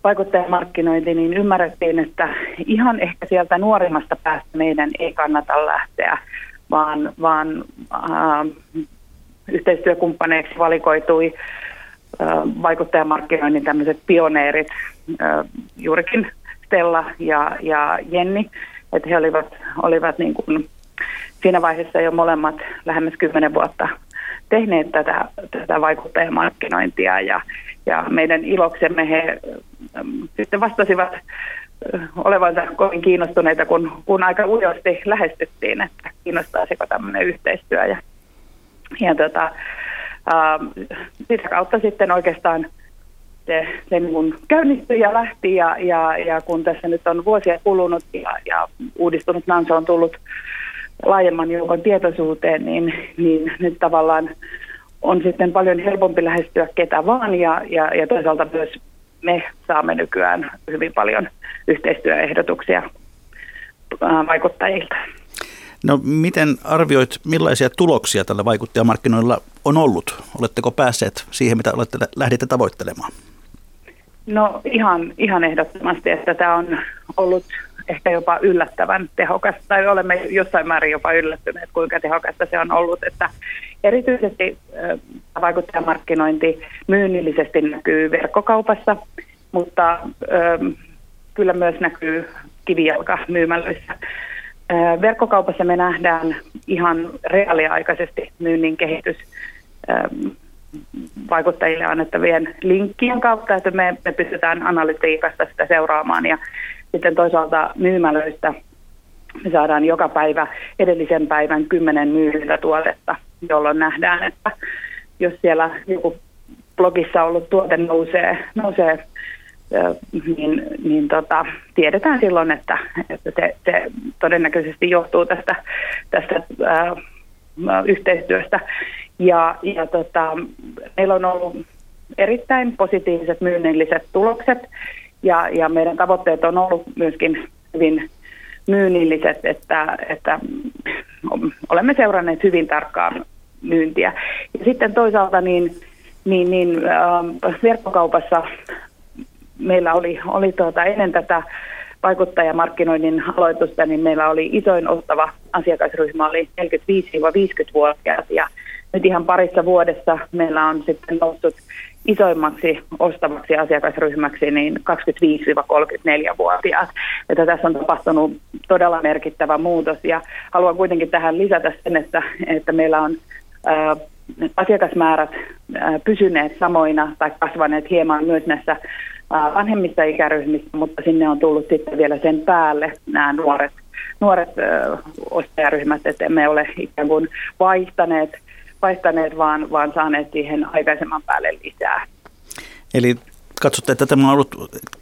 vaikuttajamarkkinointi, niin ymmärrettiin, että ihan ehkä sieltä nuorimmasta päästä meidän ei kannata lähteä, vaan, vaan äh, yhteistyökumppaneiksi valikoitui äh, vaikuttajamarkkinoinnin tämmöiset pioneerit, äh, juurikin Stella ja, ja Jenni, että he olivat, olivat niin kuin siinä vaiheessa jo molemmat lähemmäs kymmenen vuotta tehneet tätä, tätä vaikuttajamarkkinointia ja, ja meidän iloksemme he ähm, sitten vastasivat äh, olevansa kovin kiinnostuneita, kun, kun aika ujosti lähestyttiin, että kiinnostaisiko tämmöinen yhteistyö. Ja, ja tota, äh, sitä kautta sitten oikeastaan se, se niin kuin käynnistyi ja lähti ja, ja, ja kun tässä nyt on vuosia kulunut ja, ja uudistunut Nanso on tullut laajemman joukon tietoisuuteen, niin, niin nyt tavallaan on sitten paljon helpompi lähestyä ketä vaan ja, ja, ja toisaalta myös me saamme nykyään hyvin paljon yhteistyöehdotuksia vaikuttajilta. No miten arvioit, millaisia tuloksia tällä vaikuttajamarkkinoilla on ollut? Oletteko päässeet siihen, mitä olette lähditte tavoittelemaan? No ihan, ihan ehdottomasti, että tämä on ollut ehkä jopa yllättävän tehokas, tai olemme jossain määrin jopa yllättyneet, kuinka tehokasta se on ollut. Että erityisesti vaikuttajamarkkinointi myynnillisesti näkyy verkkokaupassa, mutta kyllä myös näkyy kivijalka myymälöissä. Verkkokaupassa me nähdään ihan reaaliaikaisesti myynnin kehitys vaikuttajille annettavien linkkien kautta, että me, me pystytään analytiikasta sitä seuraamaan ja sitten toisaalta myymälöistä me saadaan joka päivä edellisen päivän kymmenen myynnillä tuotetta, jolloin nähdään, että jos siellä joku blogissa ollut tuote nousee, nousee niin, niin tota, tiedetään silloin, että, että se, se todennäköisesti johtuu tästä, tästä ää, yhteistyöstä. Ja, ja tota, meillä on ollut erittäin positiiviset myynnilliset tulokset ja, ja meidän tavoitteet on ollut myöskin hyvin myynnilliset, että, että olemme seuranneet hyvin tarkkaan myyntiä. Ja sitten toisaalta niin, niin, niin äh, verkkokaupassa meillä oli, oli tuota, ennen tätä vaikuttajamarkkinoinnin aloitusta, niin meillä oli isoin ostava asiakasryhmä oli 45-50-vuotiaat ja nyt ihan parissa vuodessa meillä on sitten noussut isoimmaksi ostavaksi asiakasryhmäksi niin 25-34-vuotiaat. Että tässä on tapahtunut todella merkittävä muutos ja haluan kuitenkin tähän lisätä sen, että, että meillä on ää, asiakasmäärät ää, pysyneet samoina tai kasvaneet hieman myös näissä ää, vanhemmissa ikäryhmissä, mutta sinne on tullut sitten vielä sen päälle nämä nuoret, nuoret ostajaryhmät, että emme ole ikään kuin vaihtaneet vaihtaneet, vaan, vaan saaneet siihen aikaisemman päälle lisää. Eli katsotte, että tämä on ollut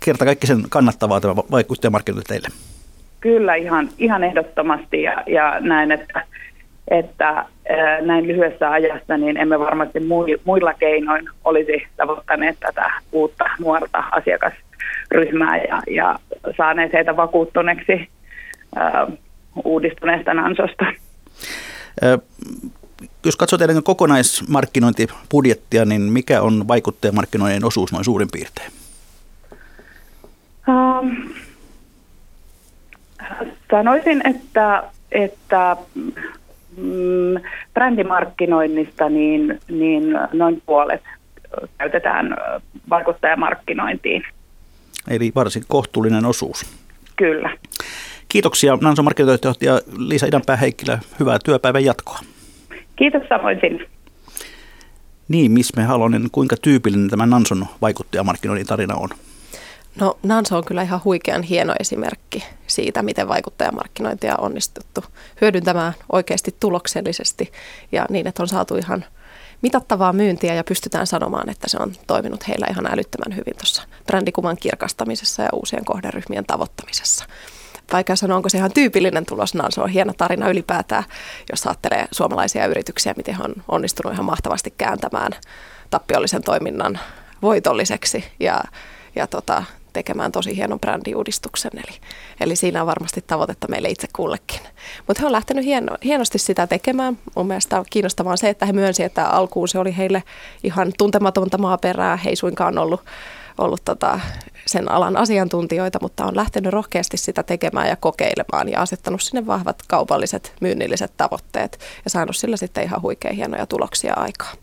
kerta kaikki sen kannattavaa tämä vaikuttajamarkkinointi teille? Kyllä, ihan, ihan ehdottomasti ja, ja näin, että, että näin lyhyessä ajassa niin emme varmasti muilla keinoin olisi tavoittaneet tätä uutta nuorta asiakasryhmää ja, ja saaneet heitä vakuuttuneeksi uudistuneesta Nansosta jos katsoo teidän kokonaismarkkinointibudjettia, niin mikä on vaikuttajamarkkinoiden osuus noin suurin piirtein? Um, sanoisin, että, että mm, brändimarkkinoinnista niin, niin noin puolet käytetään vaikuttajamarkkinointiin. Eli varsin kohtuullinen osuus. Kyllä. Kiitoksia Nanso markkinointijohtaja Liisa Idanpää-Heikkilä. Hyvää työpäivän jatkoa. Kiitos samoin sinne. Niin, Miss Halonen, kuinka tyypillinen tämä Nanson vaikuttajamarkkinoinnin tarina on? No Nanso on kyllä ihan huikean hieno esimerkki siitä, miten vaikuttajamarkkinointia on onnistuttu hyödyntämään oikeasti tuloksellisesti ja niin, että on saatu ihan mitattavaa myyntiä ja pystytään sanomaan, että se on toiminut heillä ihan älyttömän hyvin tuossa brändikuvan kirkastamisessa ja uusien kohderyhmien tavoittamisessa vaikka sanoa, onko se ihan tyypillinen tulos, no se on hieno tarina ylipäätään, jos ajattelee suomalaisia yrityksiä, miten on onnistunut ihan mahtavasti kääntämään tappiollisen toiminnan voitolliseksi ja, ja tota, tekemään tosi hienon brändiuudistuksen. Eli, eli siinä on varmasti tavoitetta meille itse kullekin. Mutta he on lähtenyt hieno, hienosti sitä tekemään. Mun mielestä on kiinnostavaa se, että he myönsi, että alkuun se oli heille ihan tuntematonta maaperää. He ei suinkaan ollut ollut tota, sen alan asiantuntijoita, mutta on lähtenyt rohkeasti sitä tekemään ja kokeilemaan ja asettanut sinne vahvat kaupalliset myynnilliset tavoitteet ja saanut sillä sitten ihan huikein hienoja tuloksia aikaa.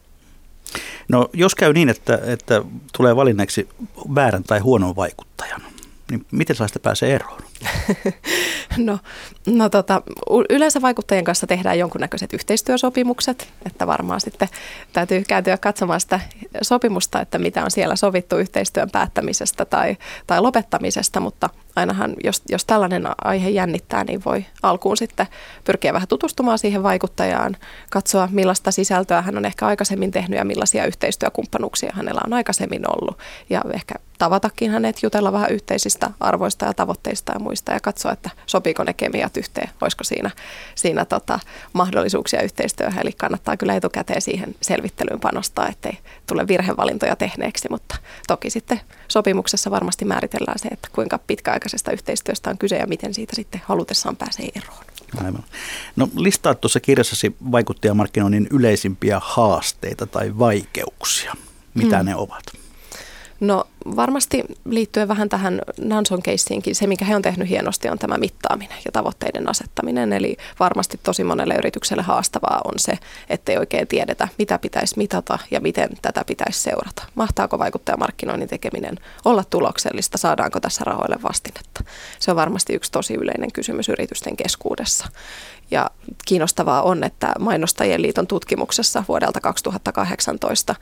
No jos käy niin, että, että tulee valinneeksi väärän tai huonon vaikuttajan, niin miten sellaista pääsee eroon? no, no tota, yleensä vaikuttajien kanssa tehdään jonkunnäköiset yhteistyösopimukset, että varmaan sitten täytyy kääntyä katsomaan sitä sopimusta, että mitä on siellä sovittu yhteistyön päättämisestä tai, tai lopettamisesta, mutta ainahan jos, jos tällainen aihe jännittää, niin voi alkuun sitten pyrkiä vähän tutustumaan siihen vaikuttajaan, katsoa millaista sisältöä hän on ehkä aikaisemmin tehnyt ja millaisia yhteistyökumppanuuksia hänellä on aikaisemmin ollut. Ja ehkä tavatakin hänet, jutella vähän yhteisistä arvoista ja tavoitteista ja muista ja katsoa, että sopiiko ne kemiat yhteen, olisiko siinä, siinä tota, mahdollisuuksia yhteistyöhön. Eli kannattaa kyllä etukäteen siihen selvittelyyn panostaa, ettei tule virhevalintoja tehneeksi, mutta toki sitten sopimuksessa varmasti määritellään se, että kuinka pitkäaikaisesta yhteistyöstä on kyse ja miten siitä sitten halutessaan pääsee eroon. Aivan. No listaa tuossa kirjassasi vaikuttajamarkkinoinnin yleisimpiä haasteita tai vaikeuksia. Mitä hmm. ne ovat? No varmasti liittyen vähän tähän Nanson keissiinkin, se mikä he on tehnyt hienosti on tämä mittaaminen ja tavoitteiden asettaminen. Eli varmasti tosi monelle yritykselle haastavaa on se, ettei oikein tiedetä, mitä pitäisi mitata ja miten tätä pitäisi seurata. Mahtaako vaikuttajamarkkinoinnin tekeminen olla tuloksellista, saadaanko tässä rahoille vastinetta? Se on varmasti yksi tosi yleinen kysymys yritysten keskuudessa. Ja kiinnostavaa on, että Mainostajien liiton tutkimuksessa vuodelta 2018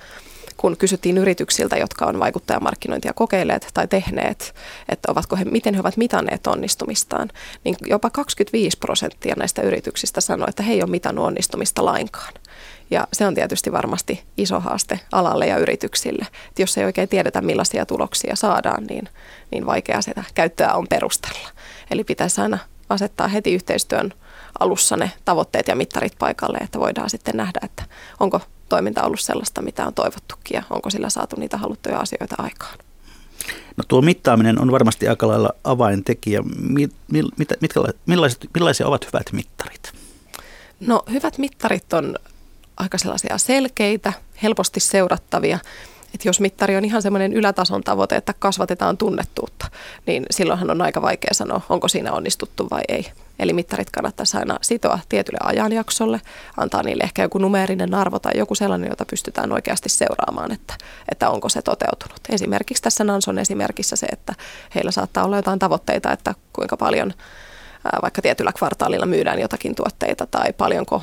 kun kysyttiin yrityksiltä, jotka on vaikuttajamarkkinointia kokeilleet tai tehneet, että ovatko he, miten he ovat mitanneet onnistumistaan, niin jopa 25 prosenttia näistä yrityksistä sanoi, että he ei ole mitannut onnistumista lainkaan. Ja se on tietysti varmasti iso haaste alalle ja yrityksille. Että jos ei oikein tiedetä, millaisia tuloksia saadaan, niin, niin vaikea sitä käyttöä on perustella. Eli pitäisi aina asettaa heti yhteistyön alussa ne tavoitteet ja mittarit paikalle, että voidaan sitten nähdä, että onko toiminta ollut sellaista, mitä on toivottukin ja onko sillä saatu niitä haluttuja asioita aikaan. No tuo mittaaminen on varmasti aika lailla avaintekijä. Mi, mi, mit, mitkä, millaiset, millaisia ovat hyvät mittarit? No hyvät mittarit on aika sellaisia selkeitä, helposti seurattavia että jos mittari on ihan semmoinen ylätason tavoite, että kasvatetaan tunnettuutta, niin silloinhan on aika vaikea sanoa, onko siinä onnistuttu vai ei. Eli mittarit kannattaisi aina sitoa tietylle ajanjaksolle, antaa niille ehkä joku numeerinen arvo tai joku sellainen, jota pystytään oikeasti seuraamaan, että, että onko se toteutunut. Esimerkiksi tässä Nanson esimerkissä se, että heillä saattaa olla jotain tavoitteita, että kuinka paljon vaikka tietyllä kvartaalilla myydään jotakin tuotteita tai paljonko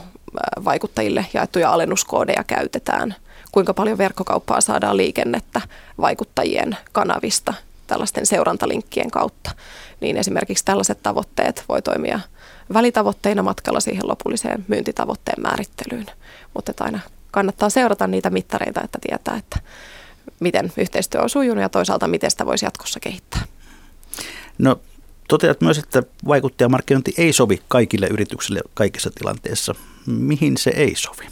vaikuttajille jaettuja alennuskoodeja käytetään – kuinka paljon verkkokauppaa saadaan liikennettä vaikuttajien kanavista tällaisten seurantalinkkien kautta. Niin esimerkiksi tällaiset tavoitteet voi toimia välitavoitteina matkalla siihen lopulliseen myyntitavoitteen määrittelyyn. Mutta aina kannattaa seurata niitä mittareita, että tietää, että miten yhteistyö on sujunut ja toisaalta miten sitä voisi jatkossa kehittää. No toteat myös, että vaikuttajamarkkinointi ei sovi kaikille yrityksille kaikissa tilanteissa. Mihin se ei sovi?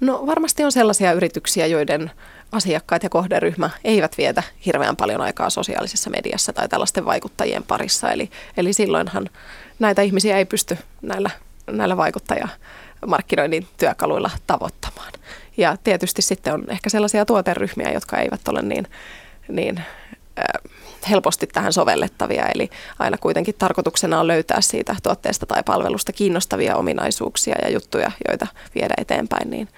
No varmasti on sellaisia yrityksiä, joiden asiakkaat ja kohderyhmä eivät vietä hirveän paljon aikaa sosiaalisessa mediassa tai tällaisten vaikuttajien parissa. Eli, eli silloinhan näitä ihmisiä ei pysty näillä, näillä vaikuttajamarkkinoinnin työkaluilla tavoittamaan. Ja tietysti sitten on ehkä sellaisia tuoteryhmiä, jotka eivät ole niin, niin helposti tähän sovellettavia. Eli aina kuitenkin tarkoituksena on löytää siitä tuotteesta tai palvelusta kiinnostavia ominaisuuksia ja juttuja, joita viedä eteenpäin. Niin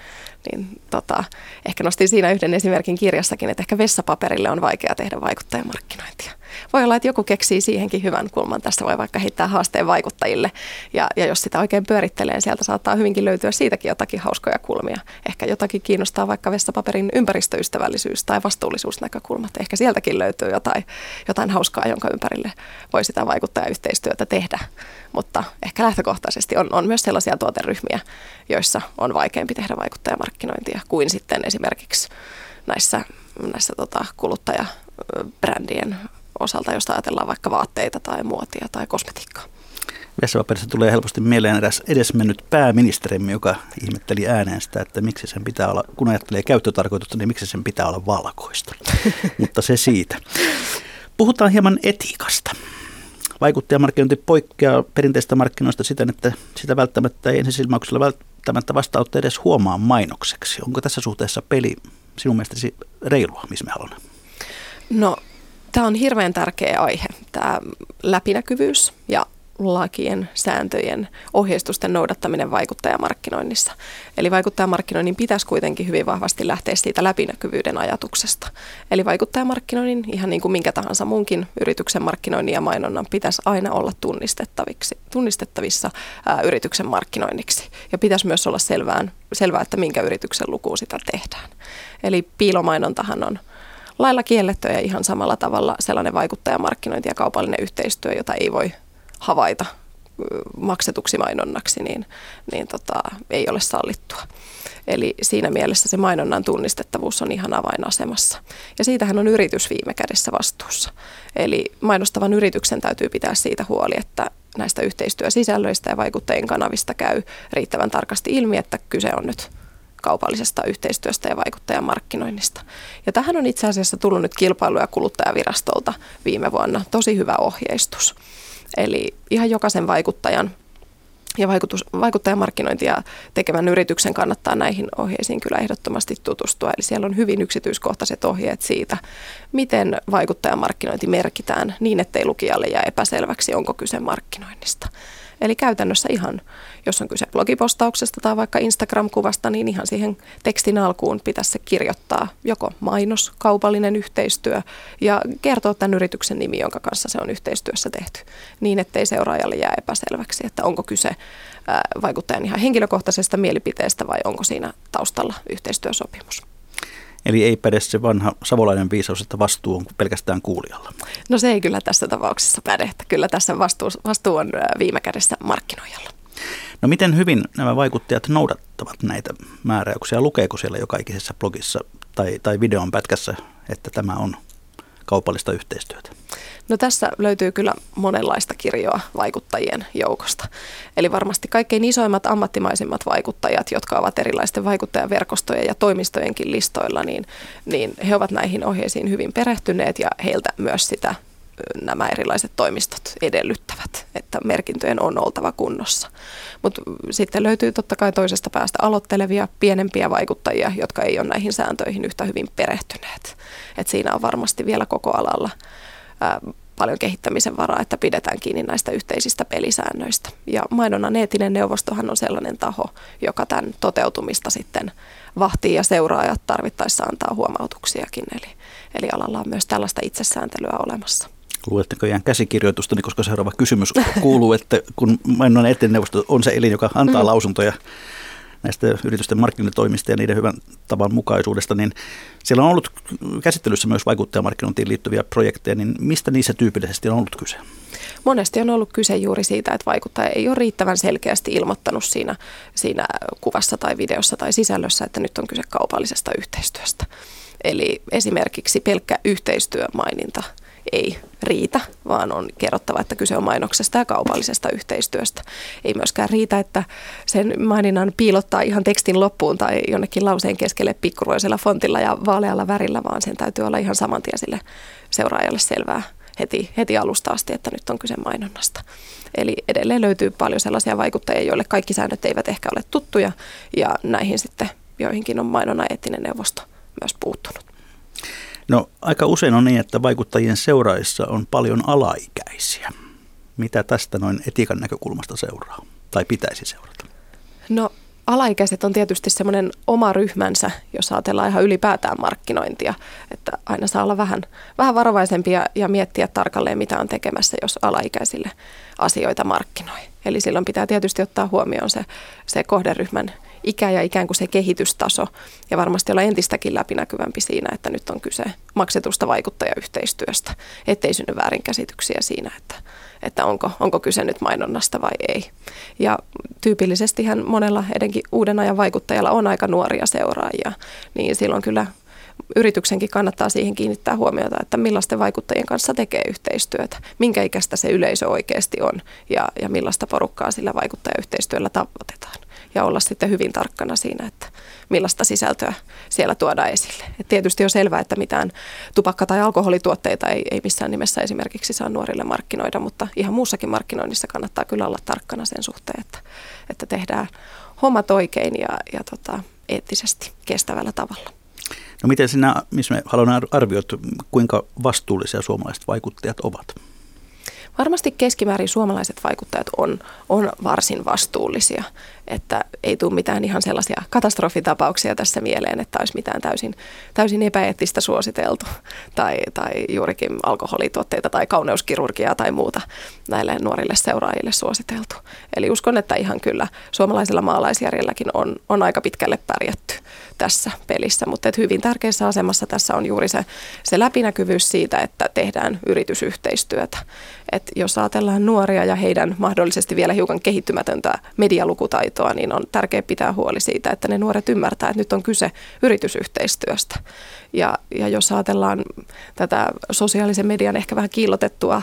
niin tota, ehkä nostin siinä yhden esimerkin kirjassakin, että ehkä vessapaperille on vaikea tehdä vaikuttajamarkkinointia. Voi olla, että joku keksii siihenkin hyvän kulman. Tästä voi vaikka heittää haasteen vaikuttajille. Ja, ja jos sitä oikein pyörittelee, sieltä saattaa hyvinkin löytyä siitäkin jotakin hauskoja kulmia. Ehkä jotakin kiinnostaa vaikka vessapaperin ympäristöystävällisyys tai vastuullisuusnäkökulmat. Ehkä sieltäkin löytyy jotain, jotain hauskaa, jonka ympärille voi sitä vaikuttajayhteistyötä tehdä. Mutta ehkä lähtökohtaisesti on, on myös sellaisia tuoteryhmiä, joissa on vaikeampi tehdä vaikuttajamarkkinointia kuin sitten esimerkiksi näissä, näissä tota, kuluttajabrändien osalta, jos ajatellaan vaikka vaatteita tai muotia tai kosmetiikkaa. Vessapaperissa tulee helposti mieleen edes edesmennyt pääministerimme, joka ihmetteli ääneen sitä, että miksi sen pitää olla, kun ajattelee käyttötarkoitusta, niin miksi sen pitää olla valkoista. Mutta se siitä. Puhutaan hieman etiikasta. Vaikuttajamarkkinointi poikkeaa perinteistä markkinoista siten, että sitä välttämättä ei ensisilmauksella välttämättä vastautta edes huomaa mainokseksi. Onko tässä suhteessa peli sinun mielestäsi reilua, missä me haluamme? No, tämä on hirveän tärkeä aihe, tämä läpinäkyvyys ja lakien, sääntöjen, ohjeistusten noudattaminen vaikuttajamarkkinoinnissa. Eli vaikuttajamarkkinoinnin pitäisi kuitenkin hyvin vahvasti lähteä siitä läpinäkyvyyden ajatuksesta. Eli vaikuttajamarkkinoinnin, ihan niin kuin minkä tahansa muunkin yrityksen markkinoinnin ja mainonnan, pitäisi aina olla tunnistettaviksi, tunnistettavissa ää, yrityksen markkinoinniksi. Ja pitäisi myös olla selvään, selvää, että minkä yrityksen lukuun sitä tehdään. Eli piilomainontahan on lailla kielletty ja ihan samalla tavalla sellainen vaikuttajamarkkinointi ja kaupallinen yhteistyö, jota ei voi havaita maksetuksi mainonnaksi, niin, niin tota, ei ole sallittua. Eli siinä mielessä se mainonnan tunnistettavuus on ihan avainasemassa. Ja siitähän on yritys viime kädessä vastuussa. Eli mainostavan yrityksen täytyy pitää siitä huoli, että näistä yhteistyösisällöistä ja vaikuttajien kanavista käy riittävän tarkasti ilmi, että kyse on nyt kaupallisesta yhteistyöstä ja vaikuttajan markkinoinnista. Ja tähän on itse asiassa tullut nyt kilpailu- ja kuluttajavirastolta viime vuonna tosi hyvä ohjeistus. Eli ihan jokaisen vaikuttajan ja vaikutus, vaikuttajamarkkinointia tekevän yrityksen kannattaa näihin ohjeisiin kyllä ehdottomasti tutustua. Eli siellä on hyvin yksityiskohtaiset ohjeet siitä, miten vaikuttajamarkkinointi merkitään niin, ettei lukijalle jää epäselväksi, onko kyse markkinoinnista. Eli käytännössä ihan, jos on kyse blogipostauksesta tai vaikka Instagram-kuvasta, niin ihan siihen tekstin alkuun pitäisi se kirjoittaa joko mainos, kaupallinen yhteistyö ja kertoa tämän yrityksen nimi, jonka kanssa se on yhteistyössä tehty, niin ettei seuraajalle jää epäselväksi, että onko kyse vaikuttajan ihan henkilökohtaisesta mielipiteestä vai onko siinä taustalla yhteistyösopimus. Eli ei päde se vanha savolainen viisaus, että vastuu on pelkästään kuulijalla. No se ei kyllä tässä tapauksessa päde, että kyllä tässä vastuu, vastuu on viime kädessä markkinoijalla. No miten hyvin nämä vaikuttajat noudattavat näitä määräyksiä? Lukeeko siellä joka ikisessä blogissa tai, tai videon pätkässä, että tämä on kaupallista yhteistyötä? No tässä löytyy kyllä monenlaista kirjoa vaikuttajien joukosta. Eli varmasti kaikkein isoimmat ammattimaisimmat vaikuttajat, jotka ovat erilaisten vaikuttajaverkostojen ja toimistojenkin listoilla, niin, niin he ovat näihin ohjeisiin hyvin perehtyneet ja heiltä myös sitä nämä erilaiset toimistot edellyttävät, että merkintöjen on oltava kunnossa. Mutta sitten löytyy totta kai toisesta päästä aloittelevia pienempiä vaikuttajia, jotka ei ole näihin sääntöihin yhtä hyvin perehtyneet. Et siinä on varmasti vielä koko alalla paljon kehittämisen varaa, että pidetään kiinni näistä yhteisistä pelisäännöistä. Ja mainonnan eettinen neuvostohan on sellainen taho, joka tämän toteutumista sitten vahtii ja seuraajat tarvittaessa antaa huomautuksiakin. Eli, eli alalla on myös tällaista itsesääntelyä olemassa. Luetteko jään käsikirjoitustani, koska seuraava kysymys kuuluu, että kun mainonnan eettinen neuvosto on se elin, joka antaa mm. lausuntoja näistä yritysten markkinatoimista ja niiden hyvän tavan mukaisuudesta, niin siellä on ollut käsittelyssä myös vaikuttajamarkkinointiin liittyviä projekteja, niin mistä niissä tyypillisesti on ollut kyse? Monesti on ollut kyse juuri siitä, että vaikuttaja ei ole riittävän selkeästi ilmoittanut siinä, siinä kuvassa tai videossa tai sisällössä, että nyt on kyse kaupallisesta yhteistyöstä. Eli esimerkiksi pelkkä yhteistyömaininta – ei riitä, vaan on kerrottava, että kyse on mainoksesta ja kaupallisesta yhteistyöstä. Ei myöskään riitä, että sen maininnan piilottaa ihan tekstin loppuun tai jonnekin lauseen keskelle pikkuruisella fontilla ja vaalealla värillä, vaan sen täytyy olla ihan saman tien sille seuraajalle selvää heti, heti alusta asti, että nyt on kyse mainonnasta. Eli edelleen löytyy paljon sellaisia vaikuttajia, joille kaikki säännöt eivät ehkä ole tuttuja ja näihin sitten joihinkin on mainonnan eettinen neuvosto myös puuttunut. No aika usein on niin, että vaikuttajien seuraissa on paljon alaikäisiä. Mitä tästä noin etiikan näkökulmasta seuraa tai pitäisi seurata? No alaikäiset on tietysti semmoinen oma ryhmänsä, jos ajatellaan ihan ylipäätään markkinointia, että aina saa olla vähän, vähän varovaisempia ja miettiä tarkalleen, mitä on tekemässä, jos alaikäisille asioita markkinoi. Eli silloin pitää tietysti ottaa huomioon se, se kohderyhmän ikä ja ikään kuin se kehitystaso ja varmasti olla entistäkin läpinäkyvämpi siinä, että nyt on kyse maksetusta vaikuttajayhteistyöstä, ettei synny väärinkäsityksiä siinä, että, että onko, onko kyse nyt mainonnasta vai ei. Ja tyypillisestihän monella edenkin uuden ajan vaikuttajalla on aika nuoria seuraajia, niin silloin kyllä yrityksenkin kannattaa siihen kiinnittää huomiota, että millaisten vaikuttajien kanssa tekee yhteistyötä, minkä ikäistä se yleisö oikeasti on ja, ja millaista porukkaa sillä vaikuttajayhteistyöllä tavoitetaan ja olla sitten hyvin tarkkana siinä, että millaista sisältöä siellä tuodaan esille. Et tietysti on selvää, että mitään tupakka- tai alkoholituotteita ei, ei missään nimessä esimerkiksi saa nuorille markkinoida, mutta ihan muussakin markkinoinnissa kannattaa kyllä olla tarkkana sen suhteen, että, että tehdään hommat oikein ja, ja tota, eettisesti kestävällä tavalla. No miten sinä, missä me haluan arvioida, kuinka vastuullisia suomalaiset vaikuttajat ovat? Varmasti keskimäärin suomalaiset vaikuttajat on, on varsin vastuullisia, että ei tule mitään ihan sellaisia katastrofitapauksia tässä mieleen, että olisi mitään täysin, täysin epäeettistä suositeltu tai, tai juurikin alkoholituotteita tai kauneuskirurgiaa tai muuta näille nuorille seuraajille suositeltu. Eli uskon, että ihan kyllä suomalaisella maalaisjärjelläkin on, on aika pitkälle pärjätty tässä pelissä, mutta että hyvin tärkeässä asemassa tässä on juuri se, se läpinäkyvyys siitä, että tehdään yritysyhteistyötä. Et jos ajatellaan nuoria ja heidän mahdollisesti vielä hiukan kehittymätöntä medialukutaitoa, niin on tärkeää pitää huoli siitä, että ne nuoret ymmärtää, että nyt on kyse yritysyhteistyöstä. Ja, ja jos ajatellaan tätä sosiaalisen median ehkä vähän kiillotettua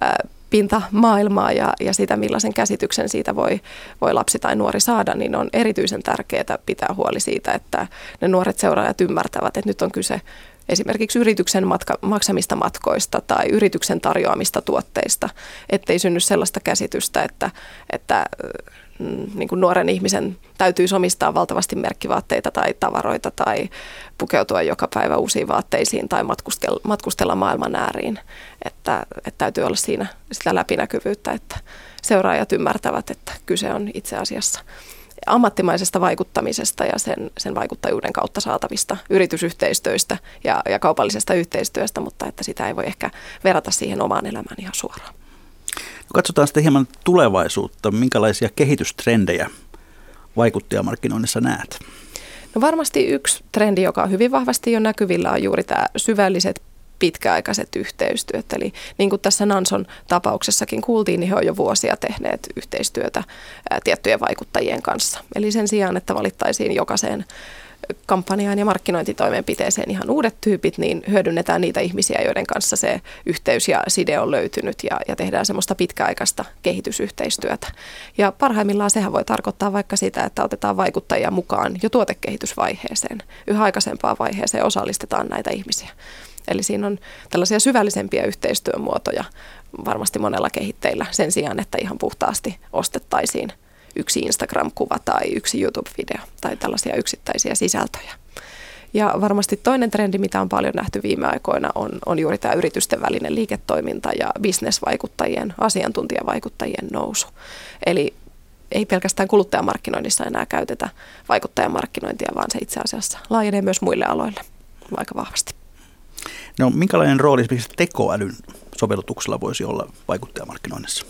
ää, pintamaailmaa ja, ja sitä, millaisen käsityksen siitä voi, voi lapsi tai nuori saada, niin on erityisen tärkeää pitää huoli siitä, että ne nuoret seuraajat ymmärtävät, että nyt on kyse esimerkiksi yrityksen matka, maksamista matkoista tai yrityksen tarjoamista tuotteista, ettei synny sellaista käsitystä, että, että niin kuin nuoren ihmisen täytyy omistaa valtavasti merkkivaatteita tai tavaroita tai pukeutua joka päivä uusiin vaatteisiin tai matkustella, matkustella maailman ääriin. Että, että täytyy olla siinä sitä läpinäkyvyyttä, että seuraajat ymmärtävät, että kyse on itse asiassa ammattimaisesta vaikuttamisesta ja sen, sen vaikuttajuuden kautta saatavista yritysyhteistyöstä ja, ja kaupallisesta yhteistyöstä, mutta että sitä ei voi ehkä verrata siihen omaan elämään ihan suoraan. Katsotaan sitten hieman tulevaisuutta. Minkälaisia kehitystrendejä vaikuttajamarkkinoinnissa näet? No varmasti yksi trendi, joka on hyvin vahvasti jo näkyvillä, on juuri tämä syvälliset pitkäaikaiset yhteistyöt. Eli niin kuin tässä Nanson tapauksessakin kuultiin, niin he on jo vuosia tehneet yhteistyötä tiettyjen vaikuttajien kanssa. Eli sen sijaan, että valittaisiin jokaiseen kampanjaan ja markkinointitoimenpiteeseen ihan uudet tyypit, niin hyödynnetään niitä ihmisiä, joiden kanssa se yhteys ja side on löytynyt ja, ja tehdään semmoista pitkäaikaista kehitysyhteistyötä. Ja parhaimmillaan sehän voi tarkoittaa vaikka sitä, että otetaan vaikuttajia mukaan jo tuotekehitysvaiheeseen. Yhä aikaisempaan vaiheeseen osallistetaan näitä ihmisiä. Eli siinä on tällaisia syvällisempiä yhteistyömuotoja varmasti monella kehitteillä sen sijaan, että ihan puhtaasti ostettaisiin yksi Instagram-kuva tai yksi YouTube-video tai tällaisia yksittäisiä sisältöjä. Ja varmasti toinen trendi, mitä on paljon nähty viime aikoina, on, on juuri tämä yritysten välinen liiketoiminta ja bisnesvaikuttajien, asiantuntijavaikuttajien nousu. Eli ei pelkästään kuluttajamarkkinoinnissa enää käytetä vaikuttajamarkkinointia, vaan se itse asiassa laajenee myös muille aloille aika vahvasti. No minkälainen rooli esimerkiksi tekoälyn sovellutuksella voisi olla vaikuttajamarkkinoinnissa?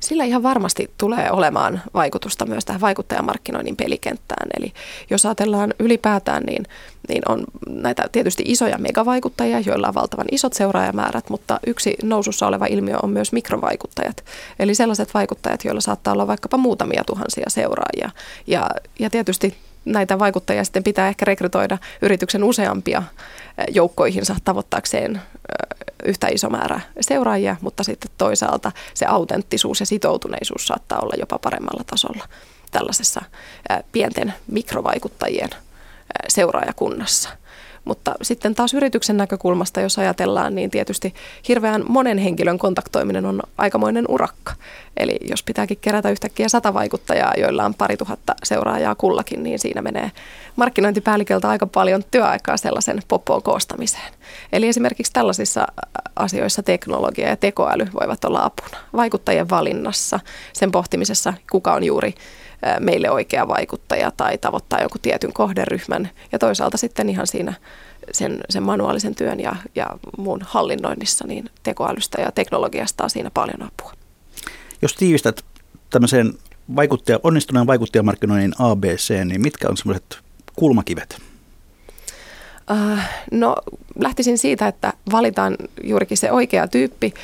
Sillä ihan varmasti tulee olemaan vaikutusta myös tähän vaikuttajamarkkinoinnin pelikenttään. Eli jos ajatellaan ylipäätään, niin, niin on näitä tietysti isoja megavaikuttajia, joilla on valtavan isot seuraajamäärät, mutta yksi nousussa oleva ilmiö on myös mikrovaikuttajat. Eli sellaiset vaikuttajat, joilla saattaa olla vaikkapa muutamia tuhansia seuraajia. Ja, ja tietysti näitä vaikuttajia sitten pitää ehkä rekrytoida yrityksen useampia joukkoihinsa tavoittaakseen yhtä iso määrä seuraajia, mutta sitten toisaalta se autenttisuus ja sitoutuneisuus saattaa olla jopa paremmalla tasolla tällaisessa pienten mikrovaikuttajien seuraajakunnassa – mutta sitten taas yrityksen näkökulmasta, jos ajatellaan, niin tietysti hirveän monen henkilön kontaktoiminen on aikamoinen urakka. Eli jos pitääkin kerätä yhtäkkiä sata vaikuttajaa, joilla on pari tuhatta seuraajaa kullakin, niin siinä menee markkinointipäälliköltä aika paljon työaikaa sellaisen poppoon koostamiseen. Eli esimerkiksi tällaisissa asioissa teknologia ja tekoäly voivat olla apuna. Vaikuttajien valinnassa, sen pohtimisessa, kuka on juuri meille oikea vaikuttaja tai tavoittaa jonkun tietyn kohderyhmän ja toisaalta sitten ihan siinä sen, sen manuaalisen työn ja, ja muun hallinnoinnissa, niin tekoälystä ja teknologiasta on siinä paljon apua. Jos tiivistät tämmöiseen vaikuttaja, onnistuneen vaikuttajamarkkinoinnin ABC, niin mitkä on semmoiset kulmakivet? Uh, no lähtisin siitä, että valitaan juurikin se oikea tyyppi,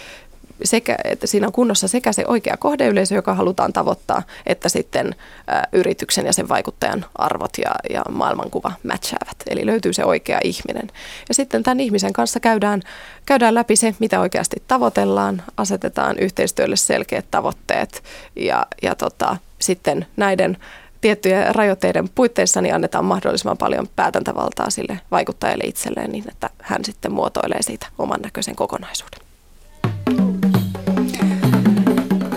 sekä, että siinä on kunnossa sekä se oikea kohdeyleisö, joka halutaan tavoittaa, että sitten ä, yrityksen ja sen vaikuttajan arvot ja, ja maailmankuva matchaavat. Eli löytyy se oikea ihminen. Ja sitten tämän ihmisen kanssa käydään, käydään läpi se, mitä oikeasti tavoitellaan, asetetaan yhteistyölle selkeät tavoitteet ja, ja tota, sitten näiden tiettyjen rajoitteiden puitteissa niin annetaan mahdollisimman paljon päätäntävaltaa sille vaikuttajalle itselleen niin, että hän sitten muotoilee siitä oman näköisen kokonaisuuden.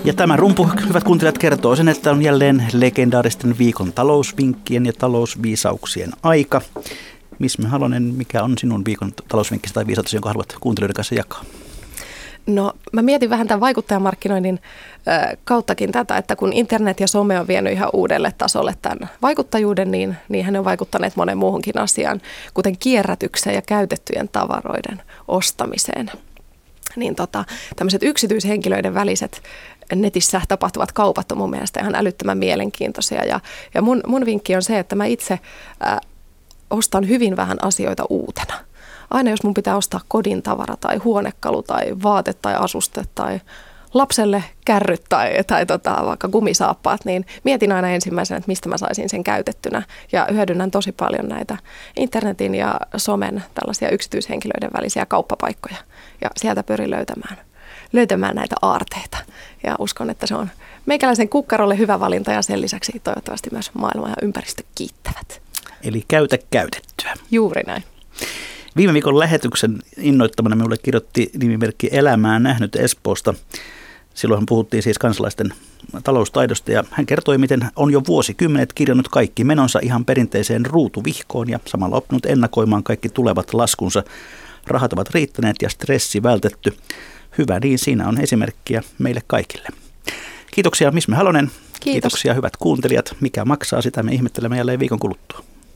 Ja tämä rumpu, hyvät kuuntelijat, kertoo sen, että on jälleen legendaaristen viikon talousvinkkien ja talousviisauksien aika. Missä Halonen, mikä on sinun viikon talousvinkkisi tai viisaus, jonka haluat kuuntelijoiden kanssa jakaa? No mä mietin vähän tämän vaikuttajamarkkinoinnin kauttakin tätä, että kun internet ja some on vienyt ihan uudelle tasolle tämän vaikuttajuuden, niin, niin hän on vaikuttaneet monen muuhunkin asiaan, kuten kierrätykseen ja käytettyjen tavaroiden ostamiseen niin tota, tämmöiset yksityishenkilöiden väliset netissä tapahtuvat kaupat on mun mielestä ihan älyttömän mielenkiintoisia. Ja, ja mun, mun vinkki on se, että mä itse äh, ostan hyvin vähän asioita uutena. Aina jos mun pitää ostaa kodin tavara tai huonekalu tai vaate tai asuste tai lapselle kärryt tai, tai tota, vaikka kumisaappaat, niin mietin aina ensimmäisenä, että mistä mä saisin sen käytettynä. Ja hyödynnän tosi paljon näitä internetin ja somen tällaisia yksityishenkilöiden välisiä kauppapaikkoja. Ja sieltä pyrin löytämään, löytämään näitä aarteita. Ja uskon, että se on meikäläisen kukkarolle hyvä valinta ja sen lisäksi toivottavasti myös maailma ja ympäristö kiittävät. Eli käytä käytettyä. Juuri näin. Viime viikon lähetyksen innoittamana minulle kirjoitti nimimerkki Elämää nähnyt Espoosta. Silloin puhuttiin siis kansalaisten taloustaidosta ja hän kertoi, miten on jo vuosikymmenet kirjannut kaikki menonsa ihan perinteiseen ruutuvihkoon ja samalla oppinut ennakoimaan kaikki tulevat laskunsa. Rahat ovat riittäneet ja stressi vältetty. Hyvä niin, siinä on esimerkkiä meille kaikille. Kiitoksia Misme Halonen. Kiitos. Kiitoksia hyvät kuuntelijat. Mikä maksaa sitä me ihmettelemme jälleen viikon kuluttua.